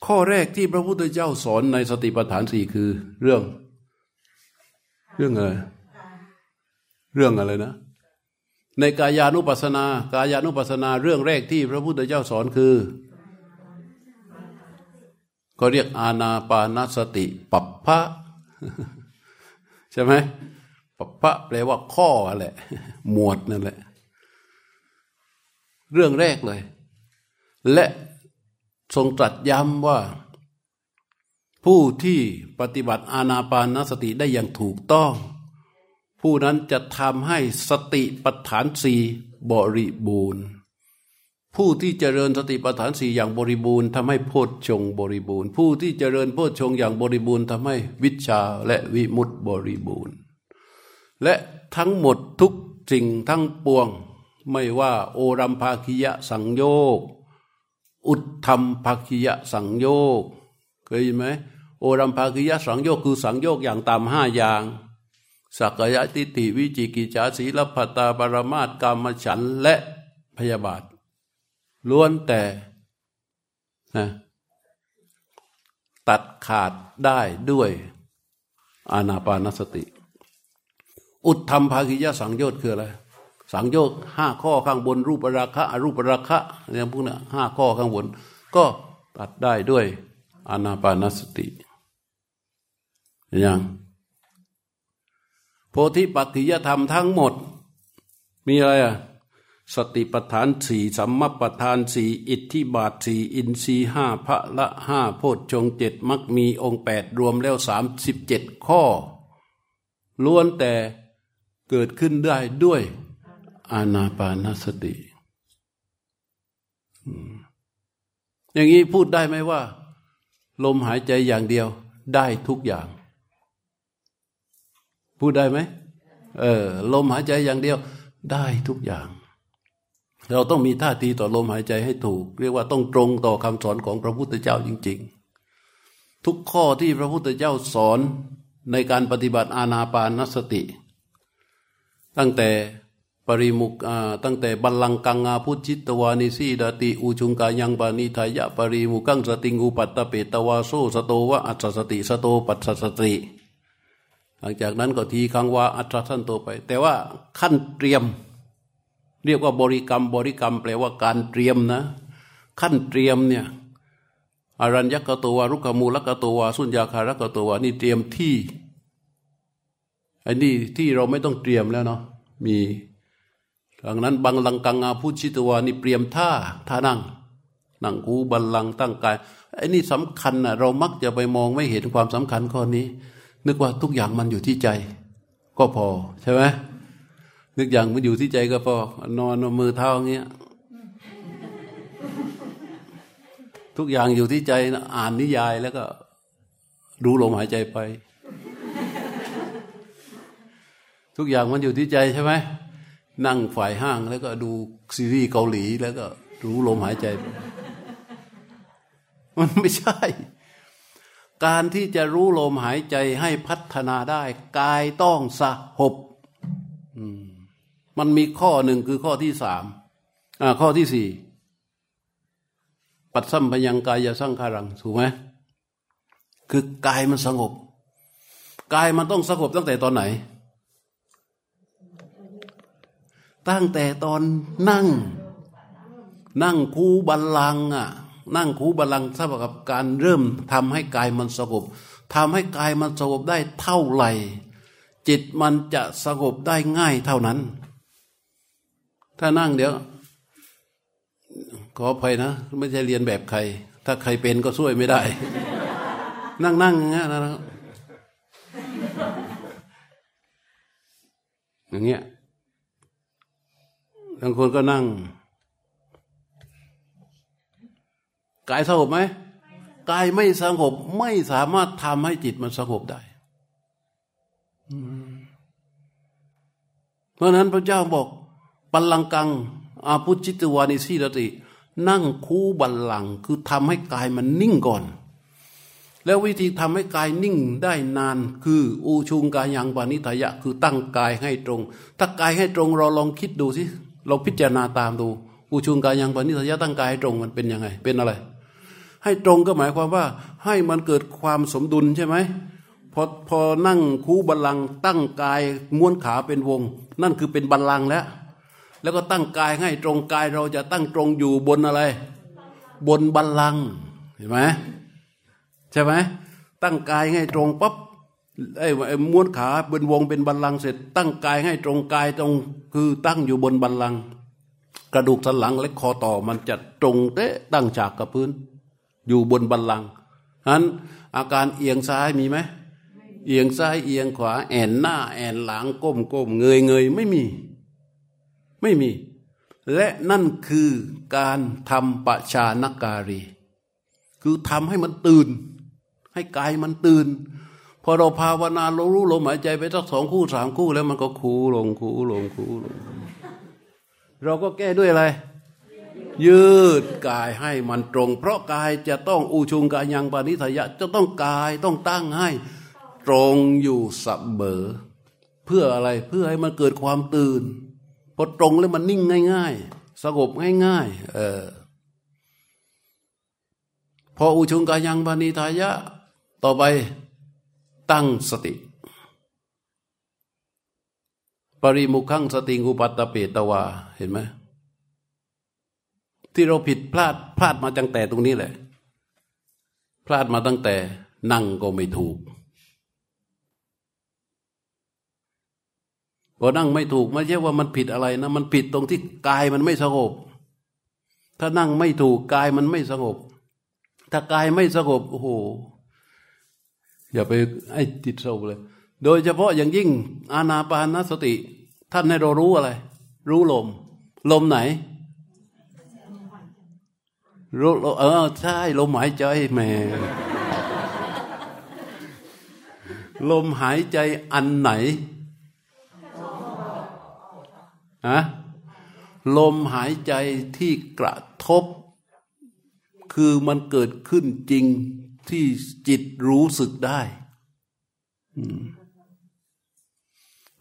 ข้อแรกที่พระพุทธเจ้าสอนในสติปัฏฐานสี่คือ เรื่อง เรื่องอะไร เรื่องอะไรนะ ในกายานุปัสสนา กายานุปัสสนาเรื่องแรกที่พระพุทธเจ้าสอนคือก็เรียกอาณาปานสติปัปพะใช่ไหมปัปพะแปลว่าข้อแหละหมวดนั่นแหละ เรื่องแรกเลย และทรงตรัสย้ำว่า ผู้ที่ปฏิบัติอาณาปานสติได้อย่างถูกต้อง ผู้นั้นจะทำให้สติปัฏฐานสี่บริบูรณ์ ผู้ที่เจริญสติปัฏฐานสี่อย่างบริบูรณ์ทำให้โพชฌงบริบูรณ์ ผู้ที่เจริญโพชฌงอย่างบริบูรณ์ทำให้วิชาและวิมุตติบริบูรณ์ และทั้งหมดทุกสิ่งทั้งปวง ไม่ว่าโอรัมภาคิยะสังโยกอุทธรรมภคิยะสังโยกเคยไหมโอรัมภคิยะสังโยกคือสังโยกอย่างตามห้าอย่าง สักยะติติวิจิกิจาสีลพัตาปรมาตกรรมฉันและพยาบาท ล้วนแต่นะตัดขาดได้ด้วยอานาปานสติ อุทธรรมภาคิยะสังโยชน์คืออะไร สังโยกห้าข้อข้างบนรูปราคะอรูปราคะเนี่ยพวกนี้ห้าข้อข้างบน ก็ตัดได้ด้วยอานาปานสติอย่าง โพธิปัจจิยธรรมทั้งหมด มีอะไรอะสติปัฏฐานสี่สัมมาปัฏฐานสี่อิทธิบาทสี่อินทรีห้าพระละห้าโพชฌงเจ็ดมักมีองค์แปดรวมแล้วสามสิบเจ็ดข้อ ล้วนแต่เกิดขึ้นได้ด้วยอานาปานสติ อย่างนี้พูดได้ไหมว่า ลมหายใจอย่างเดียวได้ทุกอย่าง พูดได้ไหมเออ ลมหายใจอย่างเดียว ได้ทุกอย่าง เราต้องมีท่าทีต่อลมหายใจให้ถูก เรียกว่าต้องตรงต่อคำสอนของพระพุทธเจ้าจริง ๆ ทุกข้อที่พระพุทธเจ้าสอนในการปฏิบัติอาณาปานสติ ตั้งแต่ปริมุกตั้งแต่บัลลังกังอาพุจิตวานิสีดาติอุชุงกายังปานิทายะปริมุกังสติงูปัตตเปตวาโซสโตวะอัตสติสโตปัตสติ หลังจากนั้นก็ทีคังวาอัตราสั้นโตไป แต่ว่าขั้นเตรียม เรียกว่าบริกรรม บริกรรมแปลว่าการเตรียมนะ ขั้นเตรียมเนี่ยอารัญญกตัวรุกขมูลกตัวสุญญาคารกตัวนี่เตรียมที่อันนี้ที่เราไม่ต้องเตรียมแล้วเนาะมีดังนั้นบังลังกังอาพุชิตวานี่เปรียมท่าท่านั่งนั่งกูบัลลังตั้งกายไอ้นี่สำคัญนะเรามักจะไปมองไม่เห็นความสำคัญข้อนี้ นึกว่าทุกอย่างมันอยู่ที่ใจ ก็พอใช่ไหมนึกอย่างมันอยู่ที่ใจก็พอ นอนมือเท้าเงี้ย ทุกอย่างอยู่ที่ใจนะอ่านนิยายแล้วก็รู้ลมหายใจไป ทุกอย่างมันอยู่ที่ใจใช่ไหมนั่งฝ่ายห้างแล้วก็ดูซีรีส์เกาหลีแล้วก็รู้ลมหายใจ มันไม่ใช่ การที่จะรู้ลมหายใจให้พัฒนาได้กายต้องสหบมันมีข้อหนึ่งคือข้อที่สามข้อที่สี่ปัดสัมพยังกายสังขารังถูกไหมคือกายมันสงบ กายมันต้องสงบตั้งแต่ตอนไหน ตั้งแต่ตอนนั่ง นั่งคูบัลลังอะ นั่งคูบัลลังสำหรับการเริ่มทำให้กายมันสงบทำให้กายมันสงบได้เท่าไหร่ จิตมันจะสงบได้ง่ายเท่านั้น ถ้านั่งเดี๋ยว ขออภัยนะ ไม่ใช่เรียนแบบใคร ถ้าใครเป็นก็ช่วยไม่ได้ นั่งนั่งอย่างเงี้ยนะอย่างเงี้ยบางคนก็นั่ง กายสงบไหมกายไม่สงบไม่สามารถทำให้จิตมันสงบได้เพราะนั้นพระเจ้าบอกบัลลังกัง อาพุจิตวานิสีรติ นั่งคู่บัลลังคือทำให้กายมันนิ่งก่อน แล้ววิธีทำให้กายนิ่งได้นานคืออูชุงกายังปานิทายะ คือตั้งกายให้ตรง ถ้ากายให้ตรงเราลองคิดดูสิเราพิจารณาตามดูอุชุงกายังปณิสัยตั้งกายให้ตรงมันเป็นยังไง เป็นอะไร ให้ตรงก็หมายความว่า ให้มันเกิดความสมดุลใช่ไหมพอพอนั่งคูบัลลังตั้งกายม้วนขาเป็นวง นั่นคือเป็นบัลลังแล้ว แล้วก็ตั้งกายให้ตรงกายเราจะตั้งตรงอยู่บนอะไร บนบัลลังเห็นไหมใช่ไหมตั้งกายให้ตรงปั๊บไอ้ม้วนขาเป็นวงเป็นบัลลังเสร็จ ตั้งกายให้ตรงกายตรงคือตั้งอยู่บนบัลลังก์กระดูกสันหลังและคอต่อมันจะตรงเตะตั้งฉากกับพื้น อยู่บนบัลลังก์นั้นอาการเอียงซ้ายมีไหมเอียงซ้ายเอียงขวา แอนหน้า แอนหลังก้มก้มเงยเงยไม่มี ไม่มี และนั่นคือการทำประชานการี คือทำให้มันตื่น ให้กายมันตื่น พอเราภาวนาเรารู้ลมหายใจไปสักสองคู่สามคู่แล้วมันก็คูลงคูลงคูลง เราก็แก้ด้วยอะไร ยืดกายให้มันตรง เพราะกายจะต้องอูชุงกายังปานิทยะจะต้องกายต้องตั้งให้ ตรงอยู่สับเบอเพื่ออะไรเพื่อให้มันเกิดความตื่นพอตรงแล้วมันนิ่งง่าย ๆ สงบง่าย ๆ เออพออุชุงกายังปานิทยะ ต่อไปตั้งสติ ปริมุขังสติงูปัตตเปตวาเห็นไหม ที่เราผิดพลาดพลาดมาตั้งแต่ตรงนี้แหละ พลาดมาตั้งแต่นั่งก็ไม่ถูกพอนั่งไม่ถูกไม่ใช่ว่ามันผิดอะไรนะมันผิดตรงที่กายมันไม่สงบ ถ้านั่งไม่ถูกกายมันไม่สงบ ถ้ากายไม่สงบโอ้โหอย่าไปไอ้ติดโซเลย โดยเฉพาะอย่างยิ่งอานาปานสติ ท่านให้เรารู้อะไร รู้ลม ลมไหน รู้เออใช่ลมหายใจแหมลมหายใจอันไหนฮะลมหายใจที่กระทบ คือมันเกิดขึ้นจริงที่จิตรู้สึกได้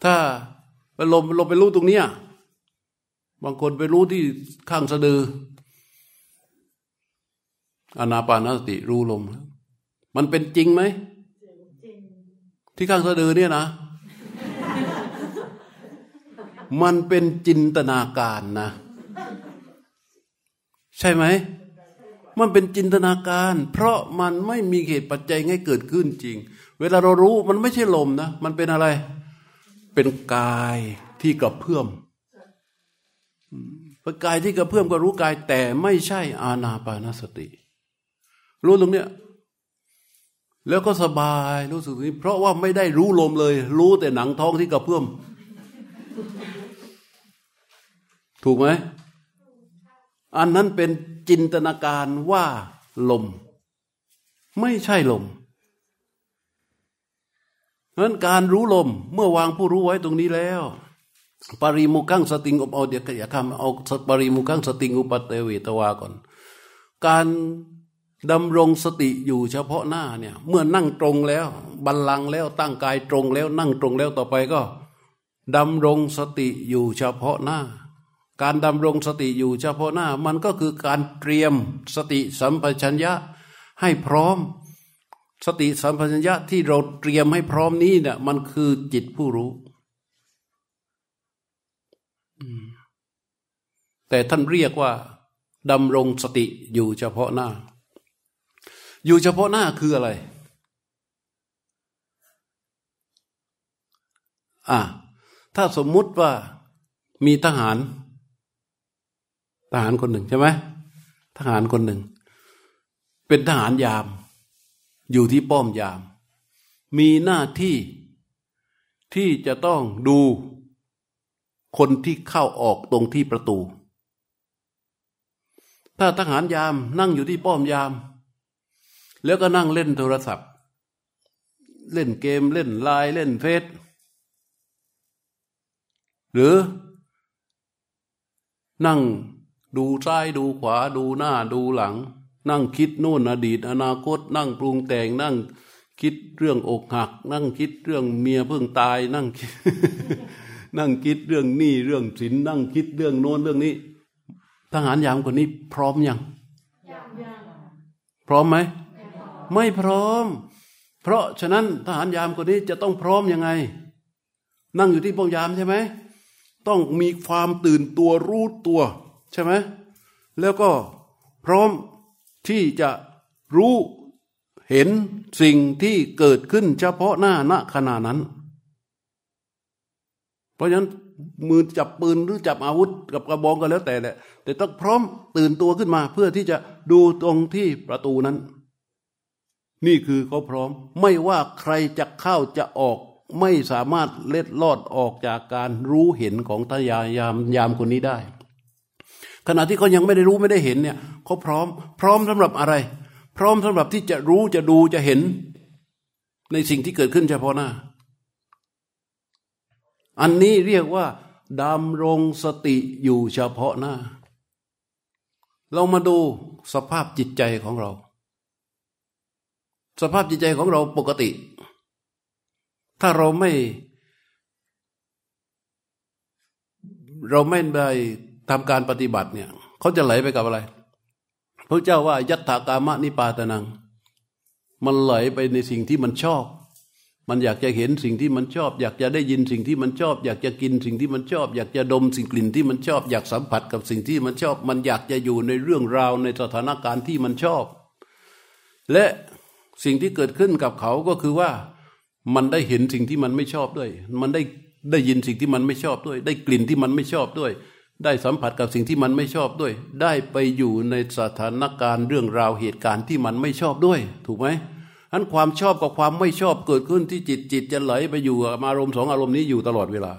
ถ้าไปลมลมไปรู้ตรงเนี้ย บางคนไปรู้ที่ข้างสะดือ อนาปานสติรู้ลม มันเป็นจริงไหม ที่ข้างสะดือเนี่ยนะ มันเป็นจินตนาการนะ ใช่ไหม มันเป็นจินตนาการ เพราะมันไม่มีเหตุปัจจัยให้เกิดขึ้นจริง เวลาเรารู้มันไม่ใช่ลมนะ มันเป็นอะไร เป็นกายที่กระเพื่อมกายที่กระเพื่อมก็รู้กายแต่ไม่ใช่อาณาปานสติ รู้ตรงเนี้ยแล้วก็สบายรู้สึกนี้ เพราะว่าไม่ได้รู้ลมเลย รู้แต่หนังท้องที่กระเพื่อมถูกไหมอันนั้นเป็นจินตนาการว่าลม ไม่ใช่ลมเพราะนั้นการรู้ลมเมื่อวางผู้รู้ไว้ตรงนี้แล้ว ปริมุกังสติงอุปเอาเดียกยคำเอาปริมุกังสติงอุปเตวิตวาก่อน การ ดำรงสติอยู่เฉพาะหน้าเนี่ย เมื่อนั่งตรงแล้วบัลลังแล้วตั้งกายตรงแล้วนั่งตรงแล้วต่อไปก็ดำรงสติอยู่เฉพาะหน้า การดำรงสติอยู่เฉพาะหน้า มันก็คือการเตรียมสติสัมปชัญญะให้พร้อม สติสัมปชัญญะที่เราเตรียมให้พร้อมนี้เนี่ยมันคือจิตผู้รู้แต่ท่านเรียกว่าดำรงสติอยู่เฉพาะหน้า อยู่เฉพาะหน้าคืออะไร อะถ้าสมมุติว่ามีทหาร ทหารคนหนึ่งใช่ไหมทหารคนหนึ่ง เป็นทหารยาม อยู่ที่ป้อมยาม มีหน้าที่ที่จะต้องดูคนที่เข้าออกตรงที่ประตู ถ้าทหารยามนั่งอยู่ที่ป้อมยาม แล้วก็นั่งเล่นโทรศัพท์ เล่นเกมเล่นไลน์เล่นเฟซหรือ นั่งดูซ้ายดูขวาดูหน้าดูหลัง นั่งคิดโน่นอดีต อนาคต นั่งปรุงแต่งนั่งคิดเรื่องอกหัก นั่งคิดเรื่องเมียเพิ่งตายนั่งคิดนั่งคิดเรื่องหนี้เรื่องสินนั่งคิดเรื่องโน้นเรื่องนี้ ทหารยามคนนี้พร้อมยัง พร้อมไหม ไม่พร้อม เพราะฉะนั้นทหารยามคนนี้จะต้องพร้อมยังไง นั่งอยู่ที่ป้อมยามใช่ไหมต้องมีความตื่นตัวรู้ตัวใช่ไหมแล้วก็พร้อมที่จะรู้เห็นสิ่งที่เกิดขึ้นเฉพาะหน้าณขณะนั้น เพราะฉะนั้นมือจับปืนหรือจับอาวุธกับกระบองก็แล้วแต่แหละแต่ต้องพร้อมตื่นตัวขึ้นมาเพื่อที่จะดูตรงที่ประตูนั้น นี่คือเขาพร้อม ไม่ว่าใครจะเข้าจะออก ไม่สามารถเล็ดลอดออกจากการรู้เห็นของทายายามยามคนนี้ได้ ขณะที่เขายังไม่ได้รู้ไม่ได้เห็นเนี่ยเขาพร้อม พร้อมสำหรับอะไร พร้อมสำหรับที่จะรู้จะดูจะเห็น ในสิ่งที่เกิดขึ้นเฉพาะหน้า อันนี้เรียกว่าดำรงสติอยู่เฉพาะหน้า เรามาดูสภาพจิตใจของเรา สภาพจิตใจของเราปกติ ถ้าเราไม่ เราไม่ได้ทำการปฏิบัติเนี่ยเขาจะไหลไปกับอะไรพระเจ้าว่ายัตถากามะนิปาตนัง มันไหลไปในสิ่งที่มันชอบ มันอยากจะเห็นสิ่งที่มันชอบ อยากจะได้ยินสิ่งที่มันชอบ อยากจะกินสิ่งที่มันชอบ อยากจะดมสิ่งกลิ่นที่มันชอบ อยากสัมผัสกับสิ่งที่มันชอบ มันอยากจะอยู่ในเรื่องราวในสถานการณ์ที่มันชอบ และ สิ่งที่เกิดขึ้นกับเขาก็คือว่ามันได้เห็นสิ่งที่มันไม่ชอบด้วย มันได้ได้ยินสิ่งที่มันไม่ชอบด้วย ได้กลิ่นที่มันไม่ชอบด้วย ได้สัมผัสกับสิ่งที่มันไม่ชอบด้วย ได้ไปอยู่ในสถานการณ์เรื่องราวเหตุการณ์ที่มันไม่ชอบด้วย ถูกไหมอันความชอบกับความไม่ชอบเกิดขึ้นที่จิตจิตจะไหลไปอยู่อารมณ์สองอารมณ์นี้อยู่ตลอดเวลา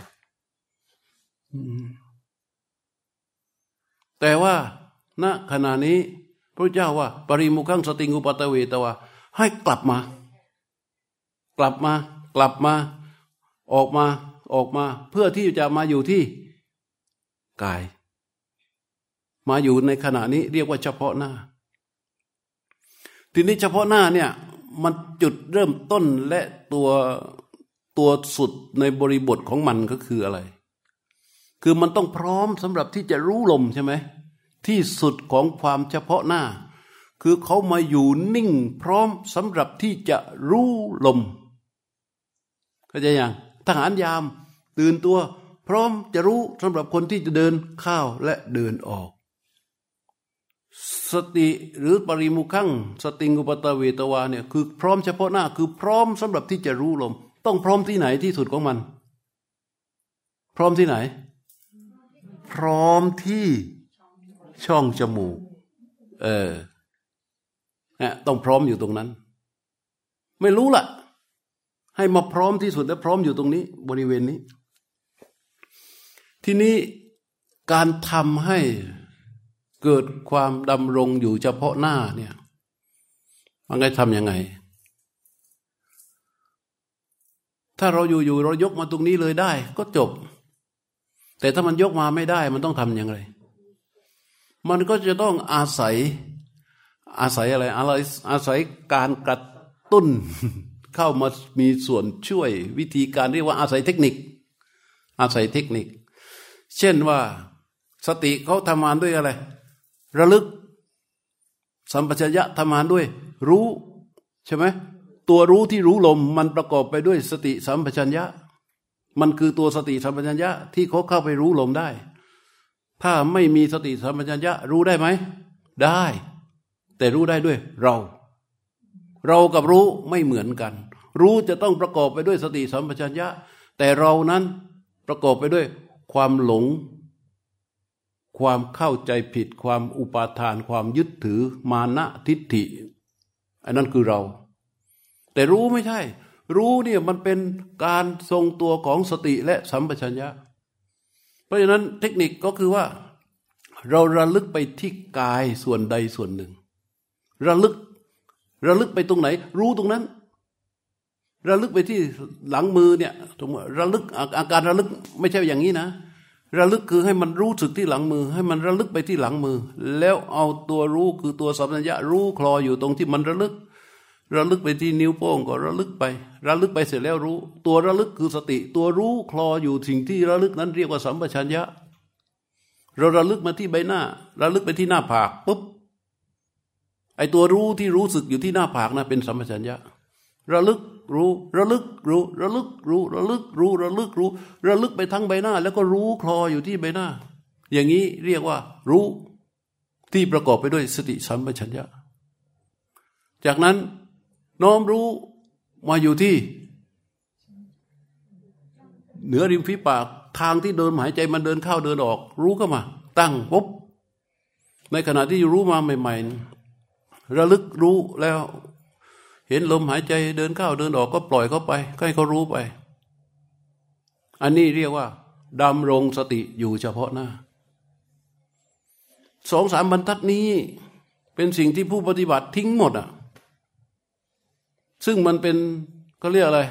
แต่ว่าณขณะนี้พระเจ้าว่า ปริมุขังสติงอุปตะเวตวา ให้กลับมา กลับมา กลับมา ออกมา ออกมา เพื่อที่จะมาอยู่ที่กาย มาอยู่ในขณะนี้เรียกว่าเฉพาะหน้า ทีนี้เฉพาะหน้าเนี่ย มันจุดเริ่มต้นและตัวตัวสุดในบริบทของมันก็คืออะไร คือมันต้องพร้อมสำหรับที่จะรู้ลมใช่ไหมที่สุดของความเฉพาะหน้า คือเขามาอยู่นิ่งพร้อมสำหรับที่จะรู้ลมเข้าใจยังทหารยามตื่นตัว พร้อมจะรู้สำหรับคนที่จะเดินเข้าและเดินออก สติหรือปริมุขังสติงุปตะเวตวาเนี่ยคือพร้อมเฉพาะหน้าคือพร้อมสำหรับที่จะรู้ลม ต้องพร้อมที่ไหนที่สุดของมัน พร้อมที่ไหน พร้อมที่ช่องจมูก เออเนี่ย ต้องพร้อมอยู่ตรงนั้น ไม่รู้ล่ะ ให้มาพร้อมที่สุดและพร้อมอยู่ตรงนี้ บริเวณนี้ ทีนี้การทำให้เกิดความดำรงอยู่เฉพาะหน้าเนี่ย มันก็ทำยังไง ถ้าเราอยู่ๆเรายกมาตรงนี้เลยได้ ก็จบ แต่ถ้ามันยกมาไม่ได้ มันต้องทำยังไง มันก็จะต้องอาศัย อาศัยอะไรอะไรอาศัยการกระตุ้น เข้ามามีส่วนช่วยวิธีการเรียกว่าอาศัยเทคนิค อาศัยเทคนิค เช่นว่าสติเขาทำงานด้วยอะไร ระลึก สัมปชัญญะทำงานด้วย รู้ใช่ไหมตัวรู้ที่รู้ลมมันประกอบไปด้วยสติสัมปชัญญะ มันคือตัวสติสัมปชัญญะที่เขาเข้าไปรู้ลมได้ ถ้าไม่มีสติสัมปชัญญะรู้ได้ไหม ได้ แต่รู้ได้ด้วยเรา เรากับรู้ไม่เหมือนกัน รู้จะต้องประกอบไปด้วยสติสัมปชัญญะ แต่เรานั้นประกอบไปด้วยความหลง ความเข้าใจผิด ความอุปาทาน ความยึดถือมานะทิฏฐิ อันนั้นคือเรา แต่รู้ไม่ใช่ รู้เนี่ยมันเป็นการทรงตัวของสติและสัมปชัญญะ เพราะฉะนั้นเทคนิคก็คือว่าเราระลึกไปที่กายส่วนใดส่วนหนึ่ง ระลึก ระลึกไปตรงไหน รู้ตรงนั้น ระลึกไปที่หลังมือเนี่ยตรงระลึกอาการระลึกไม่ใช่อย่างนี้นะ ระลึกคือให้มันรู้สึกที่หลังมือ ให้มันระลึกไปที่หลังมือ แล้วเอาตัวรู้คือตัวสัมปชัญญะรู้คลออยู่ตรงที่มันระลึก ระลึกไปที่นิ้วโป้งก็ระลึกไป ระลึกไปเสร็จแล้วรู้ ตัวระลึกคือสติ ตัวรู้คลออยู่สิ่งที่ระลึกนั้นเรียกว่าสัมปชัญญะเราระลึกมาที่ใบหน้า ระลึกไปที่หน้าผากปุ๊บ ไอตัวรู้ที่รู้สึกอยู่ที่หน้าผากนะเป็นสัมปชัญญะ ระลึกรู้ระลึกรู้ระลึกรู้ระลึกรู้ระลึกรู้ ระลึกไปทั้งใบหน้า แล้วก็รู้คลออยู่ที่ใบหน้า อย่างนี้เรียกว่า รู้ที่ประกอบไปด้วยสติสัมปชัญญะ จากนั้นน้อมรู้มาอยู่ที่ เหนือริมฝีปากทางที่เดินหายใจมันเดินเข้าเดินออก รู้เข้ามา ตั้งปุ๊บในขณะที่รู้มาใหม่ ๆ ระลึกรู้แล้ว เห็นลมหายใจเดินเข้าเดินออกก็ปล่อยเขาไปก็ให้เขารู้ไป อันนี้เรียกว่าดำรงสติอยู่เฉพาะหน้าสองสามบรรทัดนี้ เป็นสิ่งที่ผู้ปฏิบัติทิ้งหมดอะ ซึ่งมันเป็นก็เรียกอะไร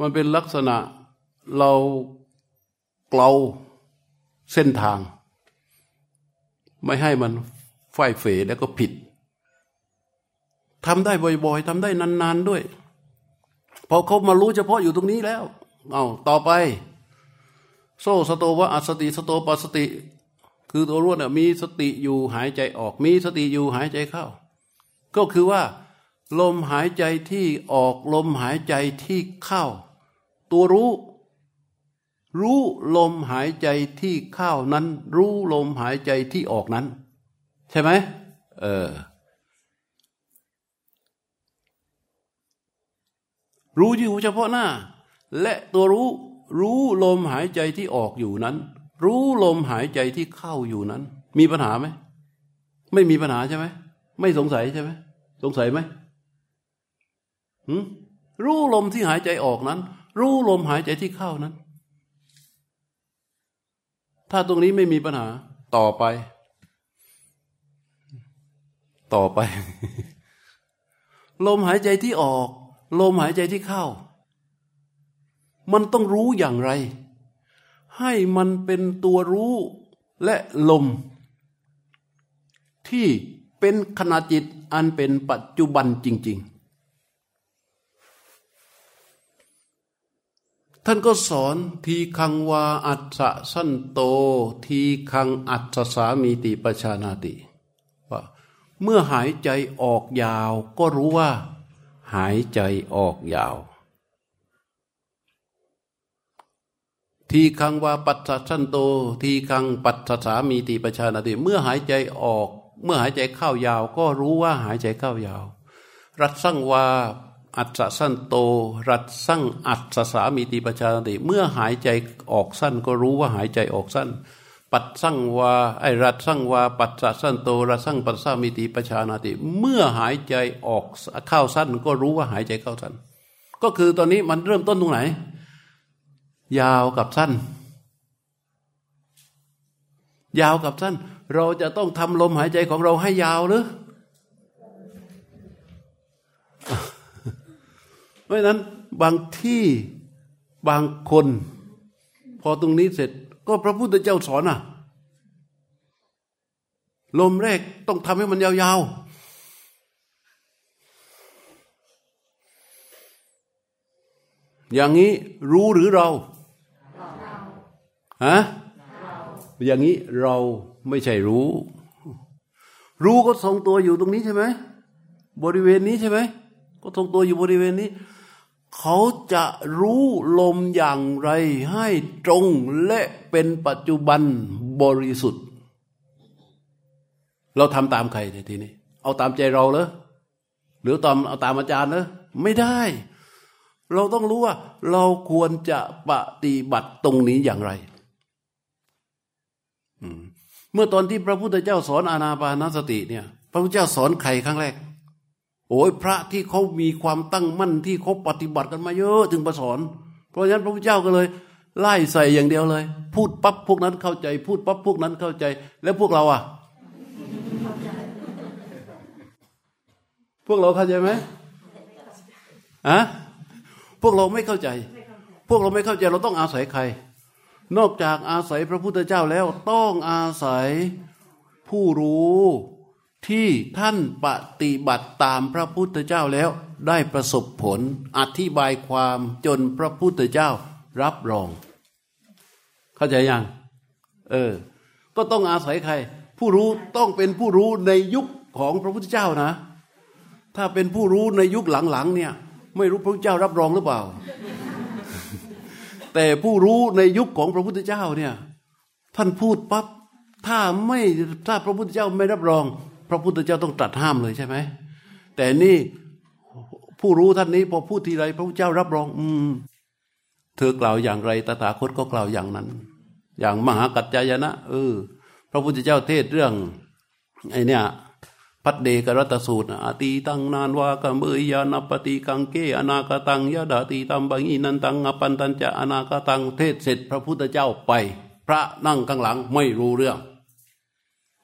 มันเป็นลักษณะเราเกลาเส้นทาง ไม่ให้มันไฟเฟแล้วก็ผิด ทำได้บ่อย ๆทำได้นานๆด้วยพอเขามารู้เฉพาะอยู่ตรงนี้แล้ว เอาต่อไป โซสโตวะอัสติสโตปัสติ คือตัวรู้เนี่ยมีสติอยู่หายใจออก มีสติอยู่หายใจเข้า ก็คือว่า ลมหายใจที่ออกลมหายใจที่เข้า ตัวรู้ รู้ลมหายใจที่เข้านั้น รู้ลมหายใจที่ออกนั้น ใช่ไหมเออ รู้อยู่เฉพาะหน้า และตัวรู้รู้ลมหายใจที่ออกอยู่นั้น รู้ลมหายใจที่เข้าอยู่นั้น มีปัญหาไหมไม่มีปัญหาใช่ไหมไม่สงสัยใช่ไหมสงสัยไหมรู้ลมที่หายใจออกนั้น รู้ลมหายใจที่เข้านั้น ถ้าตรงนี้ไม่มีปัญหาต่อไป ต่อไป ลมหายใจที่ออก ลมหายใจที่เข้า มันต้องรู้อย่างไร ให้มันเป็นตัวรู้และลม ที่เป็นขณะจิตอันเป็นปัจจุบันจริง ๆ ท่านก็สอนทีคังวาอัศสันโต ทีคังอัศสามีติปชานาติว่าเมื่อหายใจออกยาวก็รู้ว่า หายใจออกยาว ทีคังว่าปัสสันโต ทีคังปัสสามีติประชานาติเมื่อหายใจออก เมื่อหายใจเข้ายาว ก็รู้ว่าหายใจเข้ายาว รัตสังว่าอัศสั้นโต รัตสั่งอัศสามีติประชานาติ เมื่อหายใจออกสั้นก็รู้ว่าหายใจออกสั้น ปัดสั่งวาไอรัดสั่งวา ปัดสะสั้นโตรัดสั่งปัดสามิติประชานาติ เมื่อหายใจออกเข้าสั้น ก็รู้ว่าหายใจเข้าสั้น ก็คือตอนนี้มันเริ่มต้นตรงไหน ยาวกับสั้น ยาวกับสั้น เราจะต้องทำลมหายใจของเราให้ยาวหรือเพราะนั้นบางที่บางคน พอตรงนี้เสร็จ ก็พระพุทธเจ้าสอนอะ ลมแรกต้องทำให้มันยาวๆ อย่างนี้รู้หรือเราฮะอย่างนี้เราไม่ใช่รู้ รู้ก็ทรงตัวอยู่ตรงนี้ใช่ไหมบริเวณนี้ใช่ไหมก็ทรงตัวอยู่บริเวณนี้ เขาจะรู้ลมอย่างไรให้ตรงและเป็นปัจจุบันบริสุทธิ์ เราทำตามใครทีนี้ เอาตามใจเราเหรอหรือตามเอาตามอาจารย์เหรอไม่ได้ เราต้องรู้ว่า เราควรจะปฏิบัติตรงนี้อย่างไรเมื่อตอนที่พระพุทธเจ้าสอนอานาปานสติเนี่ย พระพุทธเจ้าสอนใครครั้งแรก โอ้ยพระที่เขามีความตั้งมั่นที่เขาปฏิบัติกันมาเยอะถึงประสอน เพราะฉะนั้นพระพุทธเจ้าก็เลย ไล่ใส่อย่างเดียวเลย พูดปั๊บพวกนั้นเข้าใจ พูดปั๊บพวกนั้นเข้าใจ แล้วพวกเราอะ พวกเราเข้าใจไหมอะพวกเราไม่เข้าใจ พวกเราไม่เข้าใจเราต้องอาศัยใคร นอกจากอาศัยพระพุทธเจ้าแล้วต้องอาศัยผู้รู้ ที่ท่านปฏิบัติตามพระพุทธเจ้าแล้วได้ประสบผลอธิบายความจนพระพุทธเจ้ารับรอง เข้าใจยัง เออ ก็ต้องอาศัยใคร ผู้รู้ต้องเป็นผู้รู้ในยุคของพระพุทธเจ้านะ ถ้าเป็นผู้รู้ในยุคหลังๆเนี่ย ไม่รู้พระพุทธเจ้ารับรองหรือเปล่า แต่ผู้รู้ในยุคของพระพุทธเจ้าเนี่ย ท่านพูดปั๊บถ้าไม่ถ้าพระพุทธเจ้าไม่รับรอง พระพุทธเจ้าต้องตรัสห้ามเลยใช่ไหมแต่นี่ผู้รู้ท่านนี้พอพูดทีไรพระพุทธเจ้ารับรอง อืม เธอกล่าวอย่างไรตถาคตก็กล่าวอย่างนั้น อย่างมหากัจจายนะเออ พระพุทธเจ้าเทศเรื่องไอเนี่ยพัดเดกรัตสูตรอตีตังนานวากัมเบยยานปฏิกังเกอนาคตังยะดาตีตัมบังอินันตังอปันตันจะอนาคตังเทศเสร็จ พระพุทธเจ้าไป พระนั่งข้างหลังไม่รู้เรื่อง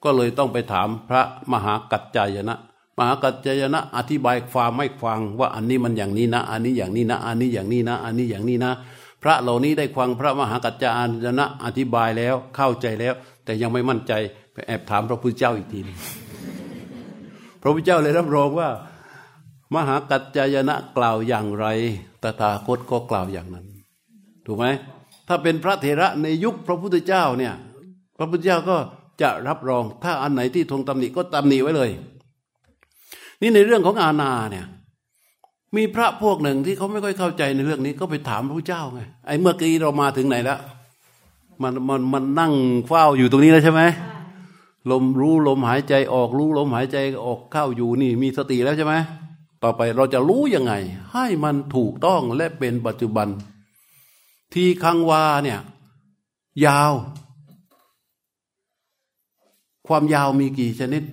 ก็เลยต้องไปถามพระมหากัจจายนะ มหากัจจายนะ อธิบายความไม่ฟังว่าอันนี้มันอย่างนี้นะ อันนี้อย่างนี้นะ อันนี้อย่างนี้นะ อันนี้อย่างนี้นะ พระเหล่านี้ได้ฟังพระมหากัจจายนะ อธิบายแล้วเข้าใจแล้ว แต่ยังไม่มั่นใจไปแอบถามพระพุทธเจ้าอีกทีนึงพระพุทธเจ้าเลยรับรองว่า มหากัจจายนะกล่าวอย่างไรตถาคตก็กล่าวอย่างนั้น ถูกไหมถ้าเป็นพระเถระในยุคพระพุทธเจ้าเนี่ย พระพุทธเจ้าก็ จะรับรองถ้าอันไหนที่ทงตำหนิก็ตำหนิไว้เลย นี่ในเรื่องของอาณาเนี่ย มีพระพวกหนึ่งที่เขาไม่ค่อยเข้าใจในเรื่องนี้ก็ไปถามพระเจ้าไงไอ้เมื่อกี้เรามาถึงไหนแล้วมันมันมันนั่งเฝ้าอยู่ตรงนี้แล้วใช่ไหมลมรู้ลมหายใจออกรู้ลมหายใจออกเข้าอยู่นี่มีสติแล้วใช่ไหมต่อไปเราจะรู้ยังไง ให้มันถูกต้องและเป็นปัจจุบัน ที่คังวาเนี่ย ยาว ความยาวมีกี่ชนิด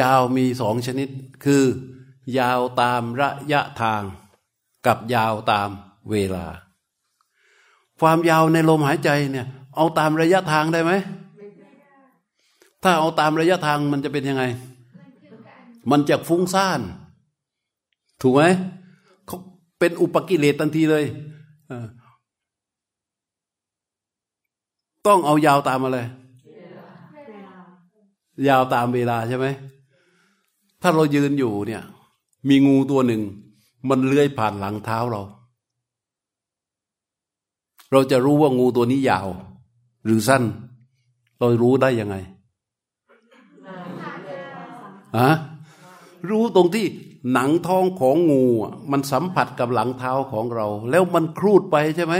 ยาวมีสองชนิด คือ ยาวตามระยะทาง กับยาวตามเวลา ความยาวในลมหายใจเนี่ย เอาตามระยะทางได้ไหม ถ้าเอาตามระยะทางมันจะเป็นยังไง มันจะฟุ้งซ่าน ถูกไหมเขาเป็นอุปกิเลสทันทีเลย ต้องเอายาวตามอะไรยาวตามเวลาใช่ไหม ถ้าเรายืนอยู่เนี่ย มีงูตัวหนึ่ง มันเลื้อยผ่านหลังเท้าเรา เราจะรู้ว่างูตัวนี้ยาว หรือสั้น เรารู้ได้ยังไงอะรู้ตรงที่หนังท้องของงูมันสัมผัสกับหลังเท้าของเรา แล้วมันครูดไปใช่ไหม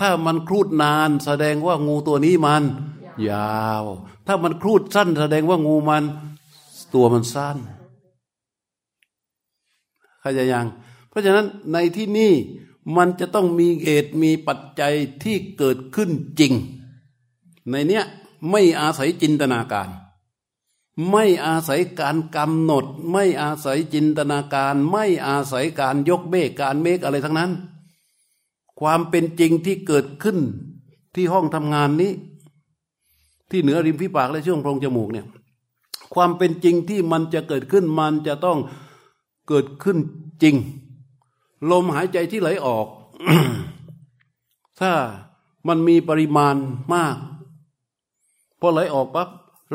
ถ้ามันครูดนานแสดงว่างูตัวนี้มัน ยาว ถ้ามันครูดสั้นแสดงว่างูมัน ตัวมันสั้นเข้าใจยัง เพราะฉะนั้นในที่นี่มันจะต้องมีเหตุมีปัจจัยที่เกิดขึ้นจริง ในเนี้ยไม่อาศัยจินตนาการ ไม่อาศัยการกำหนด ไม่อาศัยจินตนาการ ไม่อาศัยการยกเบกการเมกอะไรทั้งนั้น ความเป็นจริงที่เกิดขึ้นที่ห้องทำงานนี้ ที่เหนือริมฝีปากและช่วงโพรงจมูกเนี่ย ความเป็นจริงที่มันจะเกิดขึ้นมันจะต้องเกิดขึ้นจริง ลมหายใจที่ไหลออก ถ้ามันมีปริมาณมากพอไหลออกปั๊บ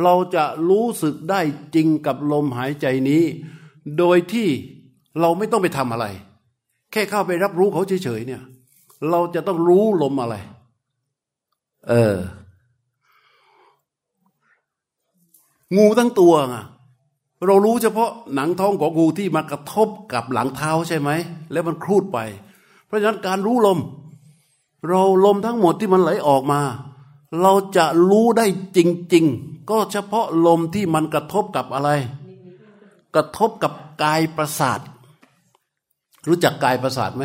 เราจะรู้สึกได้จริงกับลมหายใจนี้ โดยที่เราไม่ต้องไปทำอะไร แค่เข้าไปรับรู้เขาเฉยๆเนี่ย เราจะต้องรู้ลมอะไร เออ งูทั้งตัวอะเรารู้เฉพาะหนังท้องของงูที่มากระทบกับหลังเท้าใช่ไหม แล้วมันครูดไป เพราะฉะนั้นการรู้ลม เราลมทั้งหมดที่มันไหลออกมา เราจะรู้ได้จริง ๆ ก็เฉพาะลมที่มันกระทบกับอะไร กระทบกับกายประสาท รู้จักกายประสาทไหม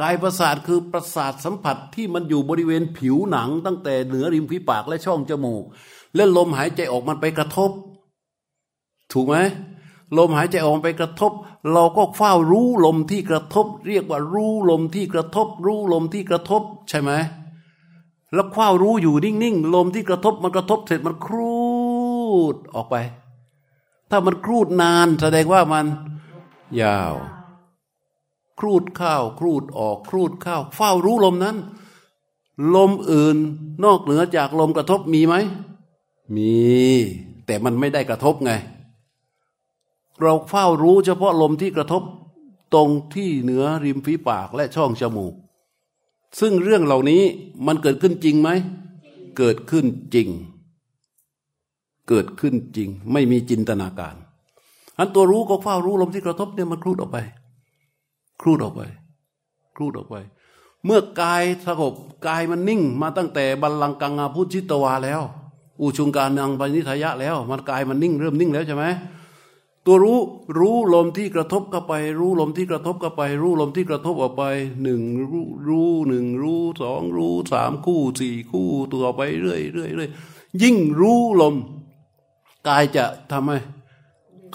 กายประสาทคือประสาทสัมผัสที่มันอยู่บริเวณผิวหนัง ตั้งแต่เหนือริมฝีปากและช่องจมูก และลมหายใจออกมันไปกระทบ ถูกไหมลมหายใจออกไปกระทบ เราก็เฝ้ารู้ลมที่กระทบ เรียกว่ารู้ลมที่กระทบ รู้ลมที่กระทบ ใช่ไหมแล้วเฝ้ารู้อยู่นิ่งๆลมที่กระทบมันกระทบเสร็จมันครูดออกไป ถ้ามันครูดนานแสดงว่ามันยาว ครูดเข้าครูดออกครูดเข้าเฝ้ารู้ลมนั้น ลมอื่นนอกเหนือจากลมกระทบมีไหม มี แต่มันไม่ได้กระทบไง เราเฝ้ารู้เฉพาะลมที่กระทบตรงที่เหนือริมฝีปากและช่องจมูก ซึ่งเรื่องเหล่านี้มันเกิดขึ้นจริงไหม เกิดขึ้นจริง เกิดขึ้นจริง ไม่มีจินตนาการ อันตัวรู้ก็เฝ้ารู้ลมที่กระทบเนี่ยมันคลูดออกไป คลูดออกไปคลูดออกไป เมื่อกายสงบกายมันนิ่ง มาตั้งแต่บัลลังกังอาพุชิตวาแล้ว อุชุงการนังปณิทายะแล้ว มันกายมันนิ่งเริ่มนิ่งแล้วใช่ไหมตัวรู้รู้ลมที่กระทบเข้าไป รู้ลมที่กระทบเข้าไป รู้ลมที่กระทบออกไปหนึ่งรู้รู้หนึ่งรู้สองรู้สามคู่สี่คู่ตัวไปเรื่อยเรื่อยเรื่อยยิ่งรู้ลมกายจะทำไม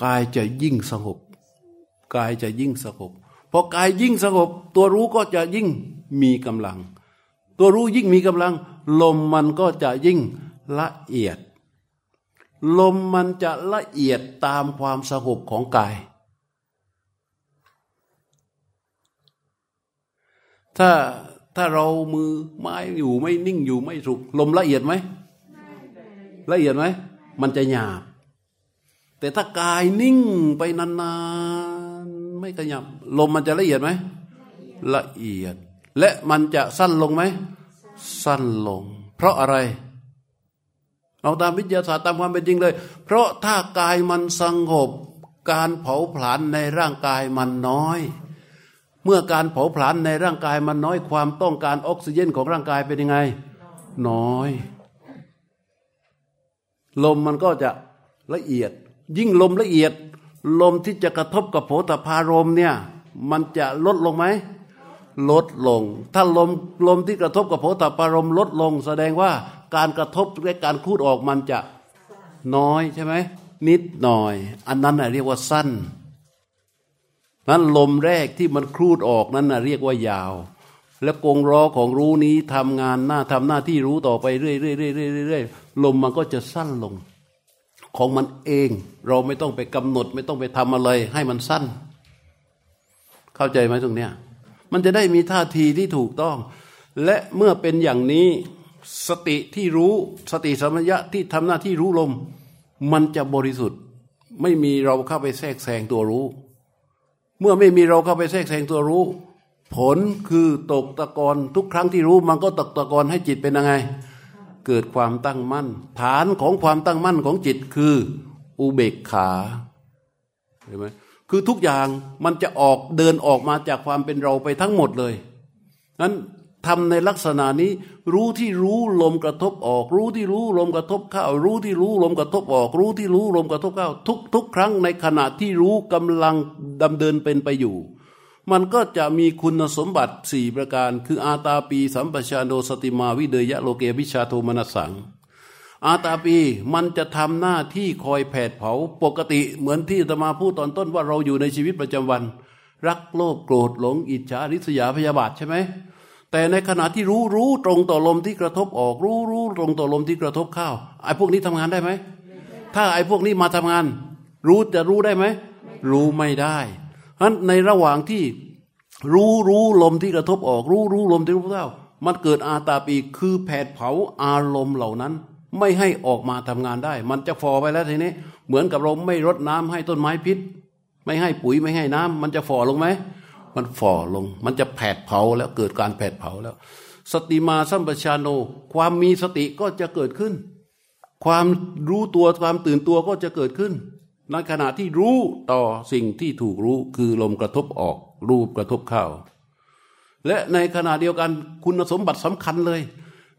กายจะยิ่งสงบกายจะยิ่งสงบ พอกายยิ่งสงบ ตัวรู้ก็จะยิ่งมีกำลัง ตัวรู้ยิ่งมีกำลัง ลมมันก็จะยิ่งละเอียด ลมมันจะละเอียดตามความสงบของกาย ถ้าถ้าเรามือไม้อยู่ไม่นิ่งอยู่ไม่สุกลมละเอียดไหมละเอียดไหมมันจะหยาบ แต่ถ้ากายนิ่งไปนาน ไม่ขยับ ลมมันจะละเอียดไหม ละเอียด และมันจะสั้นลงไหม สั้นลง เพราะอะไร เอาตามวิทยาศาสตร์ตามความเป็นจริงเลย เพราะถ้ากายมันสงบ การเผาผลาญในร่างกายมันน้อย เมื่อการเผาผลาญในร่างกายมันน้อยความต้องการออกซิเจนของร่างกายเป็นยังไง น้อย ลมมันก็จะละเอียด ยิ่งลมละเอียด ลมที่จะกระทบกับโผฏฐารมเนี่ยมันจะลดลงไหมลดลง ถ้าลมลมที่กระทบกับโผฏฐารมลดลง แสดงว่าการกระทบและการคูดออกมันจะน้อยใช่ไหมนิดหน่อย อันนั้นนะเรียกว่าสั้นนั้นลมแรกที่มันครูดออกนั้นนะเรียกว่ายาว และกงล้อของรู้นี้ทำงานหน้าทำหน้าที่รู้ต่อไปเรื่อยๆๆเรื่อยๆลมมันก็จะสั้นลง ของมันเอง เราไม่ต้องไปกำหนด ไม่ต้องไปทำอะไร ให้มันสั้น เข้าใจไหมตรงเนี้ยมันจะได้มีท่าทีที่ถูกต้อง และเมื่อเป็นอย่างนี้สติที่รู้สติสมัญญะที่ทำหน้าที่รู้ลม มันจะบริสุทธิ์ ไม่มีเราเข้าไปแทรกแซงตัวรู้ เมื่อไม่มีเราเข้าไปแทรกแซงตัวรู้ ผลคือตกตะกอนทุกครั้งที่รู้มันก็ตกตะกอนให้จิตเป็นยังไง เกิดความตั้งมั่น ฐานของความตั้งมั่นของจิตคืออุเบกขาเห็นไหมคือทุกอย่างมันจะออกเดินออกมาจากความเป็นเราไปทั้งหมดเลยนั้นทำในลักษณะนี้รู้ที่รู้ลมกระทบออก รู้ที่รู้ลมกระทบเข้า รู้ที่รู้ลมกระทบออก รู้ที่รู้ลมกระทบเข้า ทุกทุกครั้งในขณะที่รู้กำลังดำเดินเป็นไปอยู่ มันก็จะมีคุณสมบัติสี่ประการ คืออาตาปี สัมปชาโนสติมาวิเดยะโลเกวิชาโทมนัสสัง อาตาปีมันจะทำหน้าที่คอยแผดเผาปกติเหมือนที่ตมาพูดตอนต้นว่าเราอยู่ในชีวิตประจำวัน รักโลภโกรธหลง อิจฉาริษยาพยาบาทใช่ไหมแต่ในขณะที่รู้รู้ตรงต่อลมที่กระทบออกรู้รู้ตรงต่อลมที่กระทบเข้าไอ้พวกนี้ทำงานได้ไหมถ้าไอ้พวกนี้มาทำงาน รู้จะรู้ได้ไหมรู้ไม่ได้ เพราะในระหว่างที่รู้รู้ลมที่กระทบออก รู้รู้ลมที่ระทบเข้ามันเกิดอาตาปีคือแผดเผาอารมณ์เหล่านั้น ไม่ให้ออกมาทำงานได้ มันจะฟอไปแล้วทีนี้ เหมือนกับเราไม่รดน้ำให้ต้นไม้พิษ ไม่ให้ปุ๋ยไม่ให้น้ำมันจะฟอลงไหมมันฝ่อลง มันจะแผดเผาแล้วเกิดการแผดเผาแล้ว สติมาสัมปชานโน ความมีสติก็จะเกิดขึ้น ความรู้ตัวความตื่นตัวก็จะเกิดขึ้น ในขณะที่รู้ต่อสิ่งที่ถูกรู้คือลมกระทบออก รูปกระทบเข้า และในขณะเดียวกันคุณสมบัติสำคัญเลย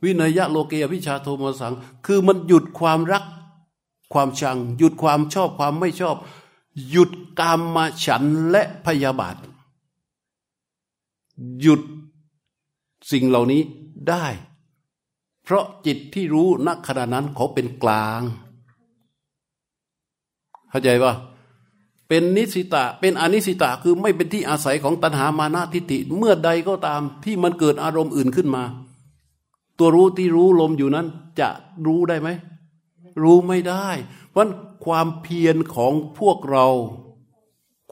วินัยะโลเกียวิชาโทมสัง คือมันหยุดความรักความชัง หยุดความชอบความไม่ชอบ หยุดกามมาฉันและพยาบาท หยุดสิ่งเหล่านี้ได้ เพราะจิตที่รู้ณขณะนั้นเขาเป็นกลาง เข้าใจปะเป็นนิสิตะ เป็นอนิสิตะคือไม่เป็นที่อาศัยของตัณหามานะทิฏฐิเมื่อใดก็ตามที่มันเกิดอารมณ์อื่นขึ้นมา ตัวรู้ที่รู้ลมอยู่นั้น จะรู้ได้ไหม รู้ไม่ได้ เพราะความเพียรของพวกเรา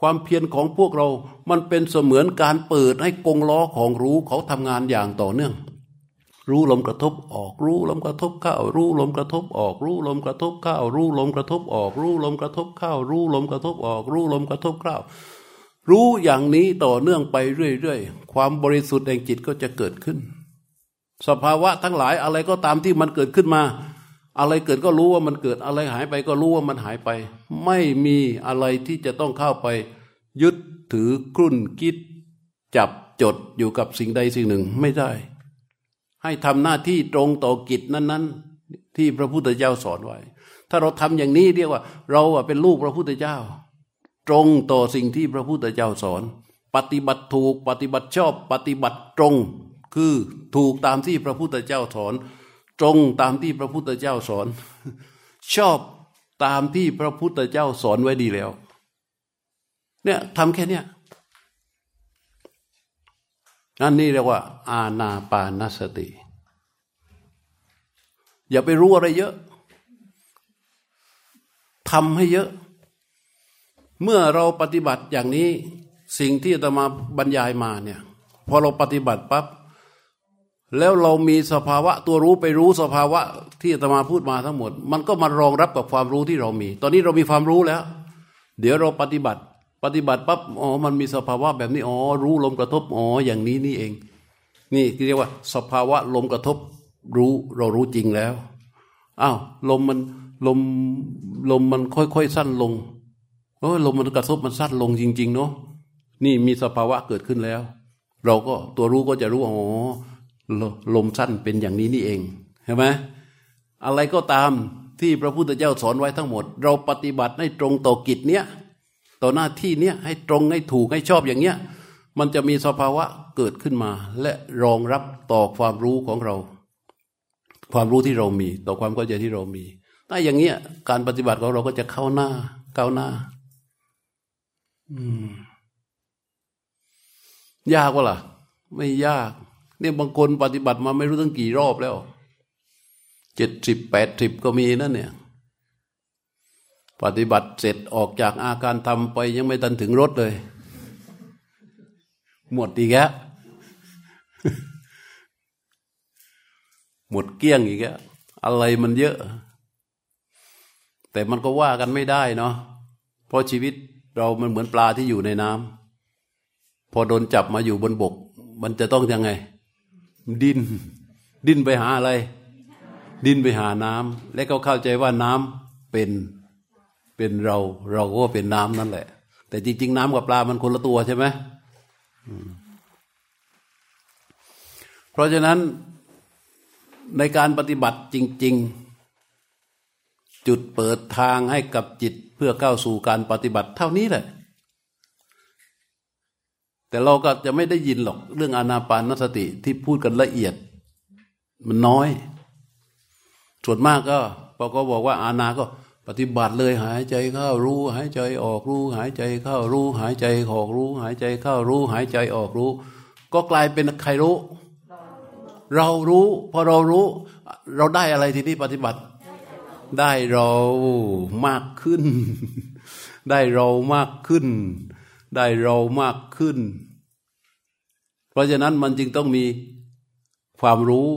ความเพียรของพวกเรา มันเป็นเสมือนการเปิดให้กงล้อของรู้เขาทำงานอย่างต่อเนื่อง รู้ลมกระทบออก รู้ลมกระทบเข้า รู้ลมกระทบออก รู้ลมกระทบเข้า รู้ลมกระทบออก รู้ลมกระทบเข้า รู้ลมกระทบออก รู้ลมกระทบเข้า รู้อย่างนี้ต่อเนื่องไปเรื่อยๆ ความบริสุทธิ์แห่งจิตก็จะเกิดขึ้น สภาวะทั้งหลายอะไรก็ตามที่มันเกิดขึ้นมา อะไรเกิดก็รู้ว่ามันเกิด อะไรหายไปก็รู้ว่ามันหายไป ไม่มีอะไรที่จะต้องเข้าไป ยึดถือครุ่นคิด จับจดอยู่กับสิ่งใดสิ่งหนึ่งไม่ได้ ให้ทำหน้าที่ตรงต่อกิจนั้น ๆ ที่พระพุทธเจ้าสอนไว้ ถ้าเราทำอย่างนี้เรียกว่า เราเป็นลูกพระพุทธเจ้า ตรงต่อสิ่งที่พระพุทธเจ้าสอน ปฏิบัติถูกปฏิบัติชอบปฏิบัติตรง คือถูกตามที่พระพุทธเจ้าสอน ตรงตามที่พระพุทธเจ้าสอน ชอบตามที่พระพุทธเจ้าสอนไว้ดีแล้ว เนี่ยทำแค่เนี้ย อันนี้เรียกว่า อาณาปานสติ อย่าไปรู้อะไรเยอะทำให้เยอะ เมื่อเราปฏิบัติอย่างนี้สิ่งที่จะมาบรรยายมาเนี่ยพอเราปฏิบัติปับ๊บแล้วเรามีสภาวะตัวรู้ไปรู้สภาวะที่อาตมาพูดมาทั้งหมด มันก็มารองรับกับความรู้ที่เรามี ตอนนี้เรามีความรู้แล้ว เดี๋ยวเราปฏิบัติ ปฏิบัติปั๊บอ๋อมันมีสภาวะแบบนี้อ๋อรู้ลมกระทบอ๋ออย่างนี้นี่เองนี่เรียกว่า สภาวะลมกระทบรู้เรารู้จริงแล้วอ้าวลมมันลมลมมันค่อยๆสั้นลงโอ้ลมมันกระทบมันสั้นลงจริง ๆ เนาะนี่มีสภาวะเกิดขึ้นแล้ว เราก็ตัวรู้ก็จะรู้อ๋อลมสั้นเป็นอย่างนี้นี่เองเห็นไหมอะไรก็ตามที่พระพุทธเจ้าสอนไว้ทั้งหมด เราปฏิบัติให้ตรงต่อกิจเนี้ย ต่อหน้าที่เนี้ยให้ตรงให้ถูกให้ชอบอย่างเนี้ยมันจะมีสภาวะเกิดขึ้นมา และรองรับต่อความรู้ของเรา ความรู้ที่เรามี ต่อความเข้าใจที่เรามีถ้าอย่างเงี้ยการปฏิบัติของเราก็จะเข้าหน้าก้าวหน้า อืม ยากวะล่ะ ไม่ยาก เนี่ยบางคนปฏิบัติมาไม่รู้ตั้งกี่รอบแล้วเจ็ดสิบแปดสิบก็มีนั่นเนี่ย ปฏิบัติเสร็จออกจากอาการทำไปยังไม่ทันถึงรถเลย หมดอีกแล้วหมดเกี้ยงอีกแล้วอะไรมันเยอะ แต่มันก็ว่ากันไม่ได้เนาะเพราะชีวิตเรามันเหมือนปลาที่อยู่ในน้ำพอโดนจับมาอยู่บนบก มันจะต้องยังไง ดิน ดินไปหาอะไร ดินไปหาน้ำและก็เข้าใจว่าน้ำเป็น เป็นเรา เราก็เป็นน้ำนั่นแหละ แต่จริง ๆ น้ำกับปลามันคนละตัวใช่ไหมเพราะฉะนั้นในการปฏิบัติจริง ๆ จุดเปิดทางให้กับจิตเพื่อเข้าวสู่การปฏิบัติเท่านี้แหละ แต่เราก็จะไม่ได้ยินหรอกเรื่องอานาปานสติที่พูดกันละเอียด มันน้อย ส่วนมากก็พอก็บอกว่าอานาก็ ปฏิบัติเลยหายใจเข้ารู้ หายใจออกรู้ หายใจเข้ารู้ หายใจออกรู้ หายใจเข้ารู้ หายใจออกรู้ ก็กลายเป็นใครรู้ เรารู้ พอเรารู้ เราได้อะไรทีนี้ปฏิบัติ ได้เรามากขึ้น ได้เรามากขึ้น ได้เรามากขึ้น เพราะฉะนั้นมันจึงต้องมีความรู้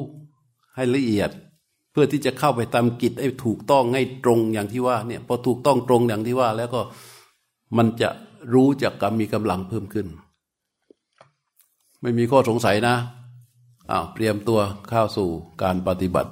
ให้ละเอียด เพื่อที่จะเข้าไปทำกิจให้ถูกต้องให้ตรงอย่างที่ว่าเนี่ยพอถูกต้องตรงอย่างที่ว่า แล้วก็มันจะรู้จักกรรมมีกำลังเพิ่มขึ้น ไม่มีข้อสงสัยนะอ้าวเตรียมตัวเข้าสู่การปฏิบัติ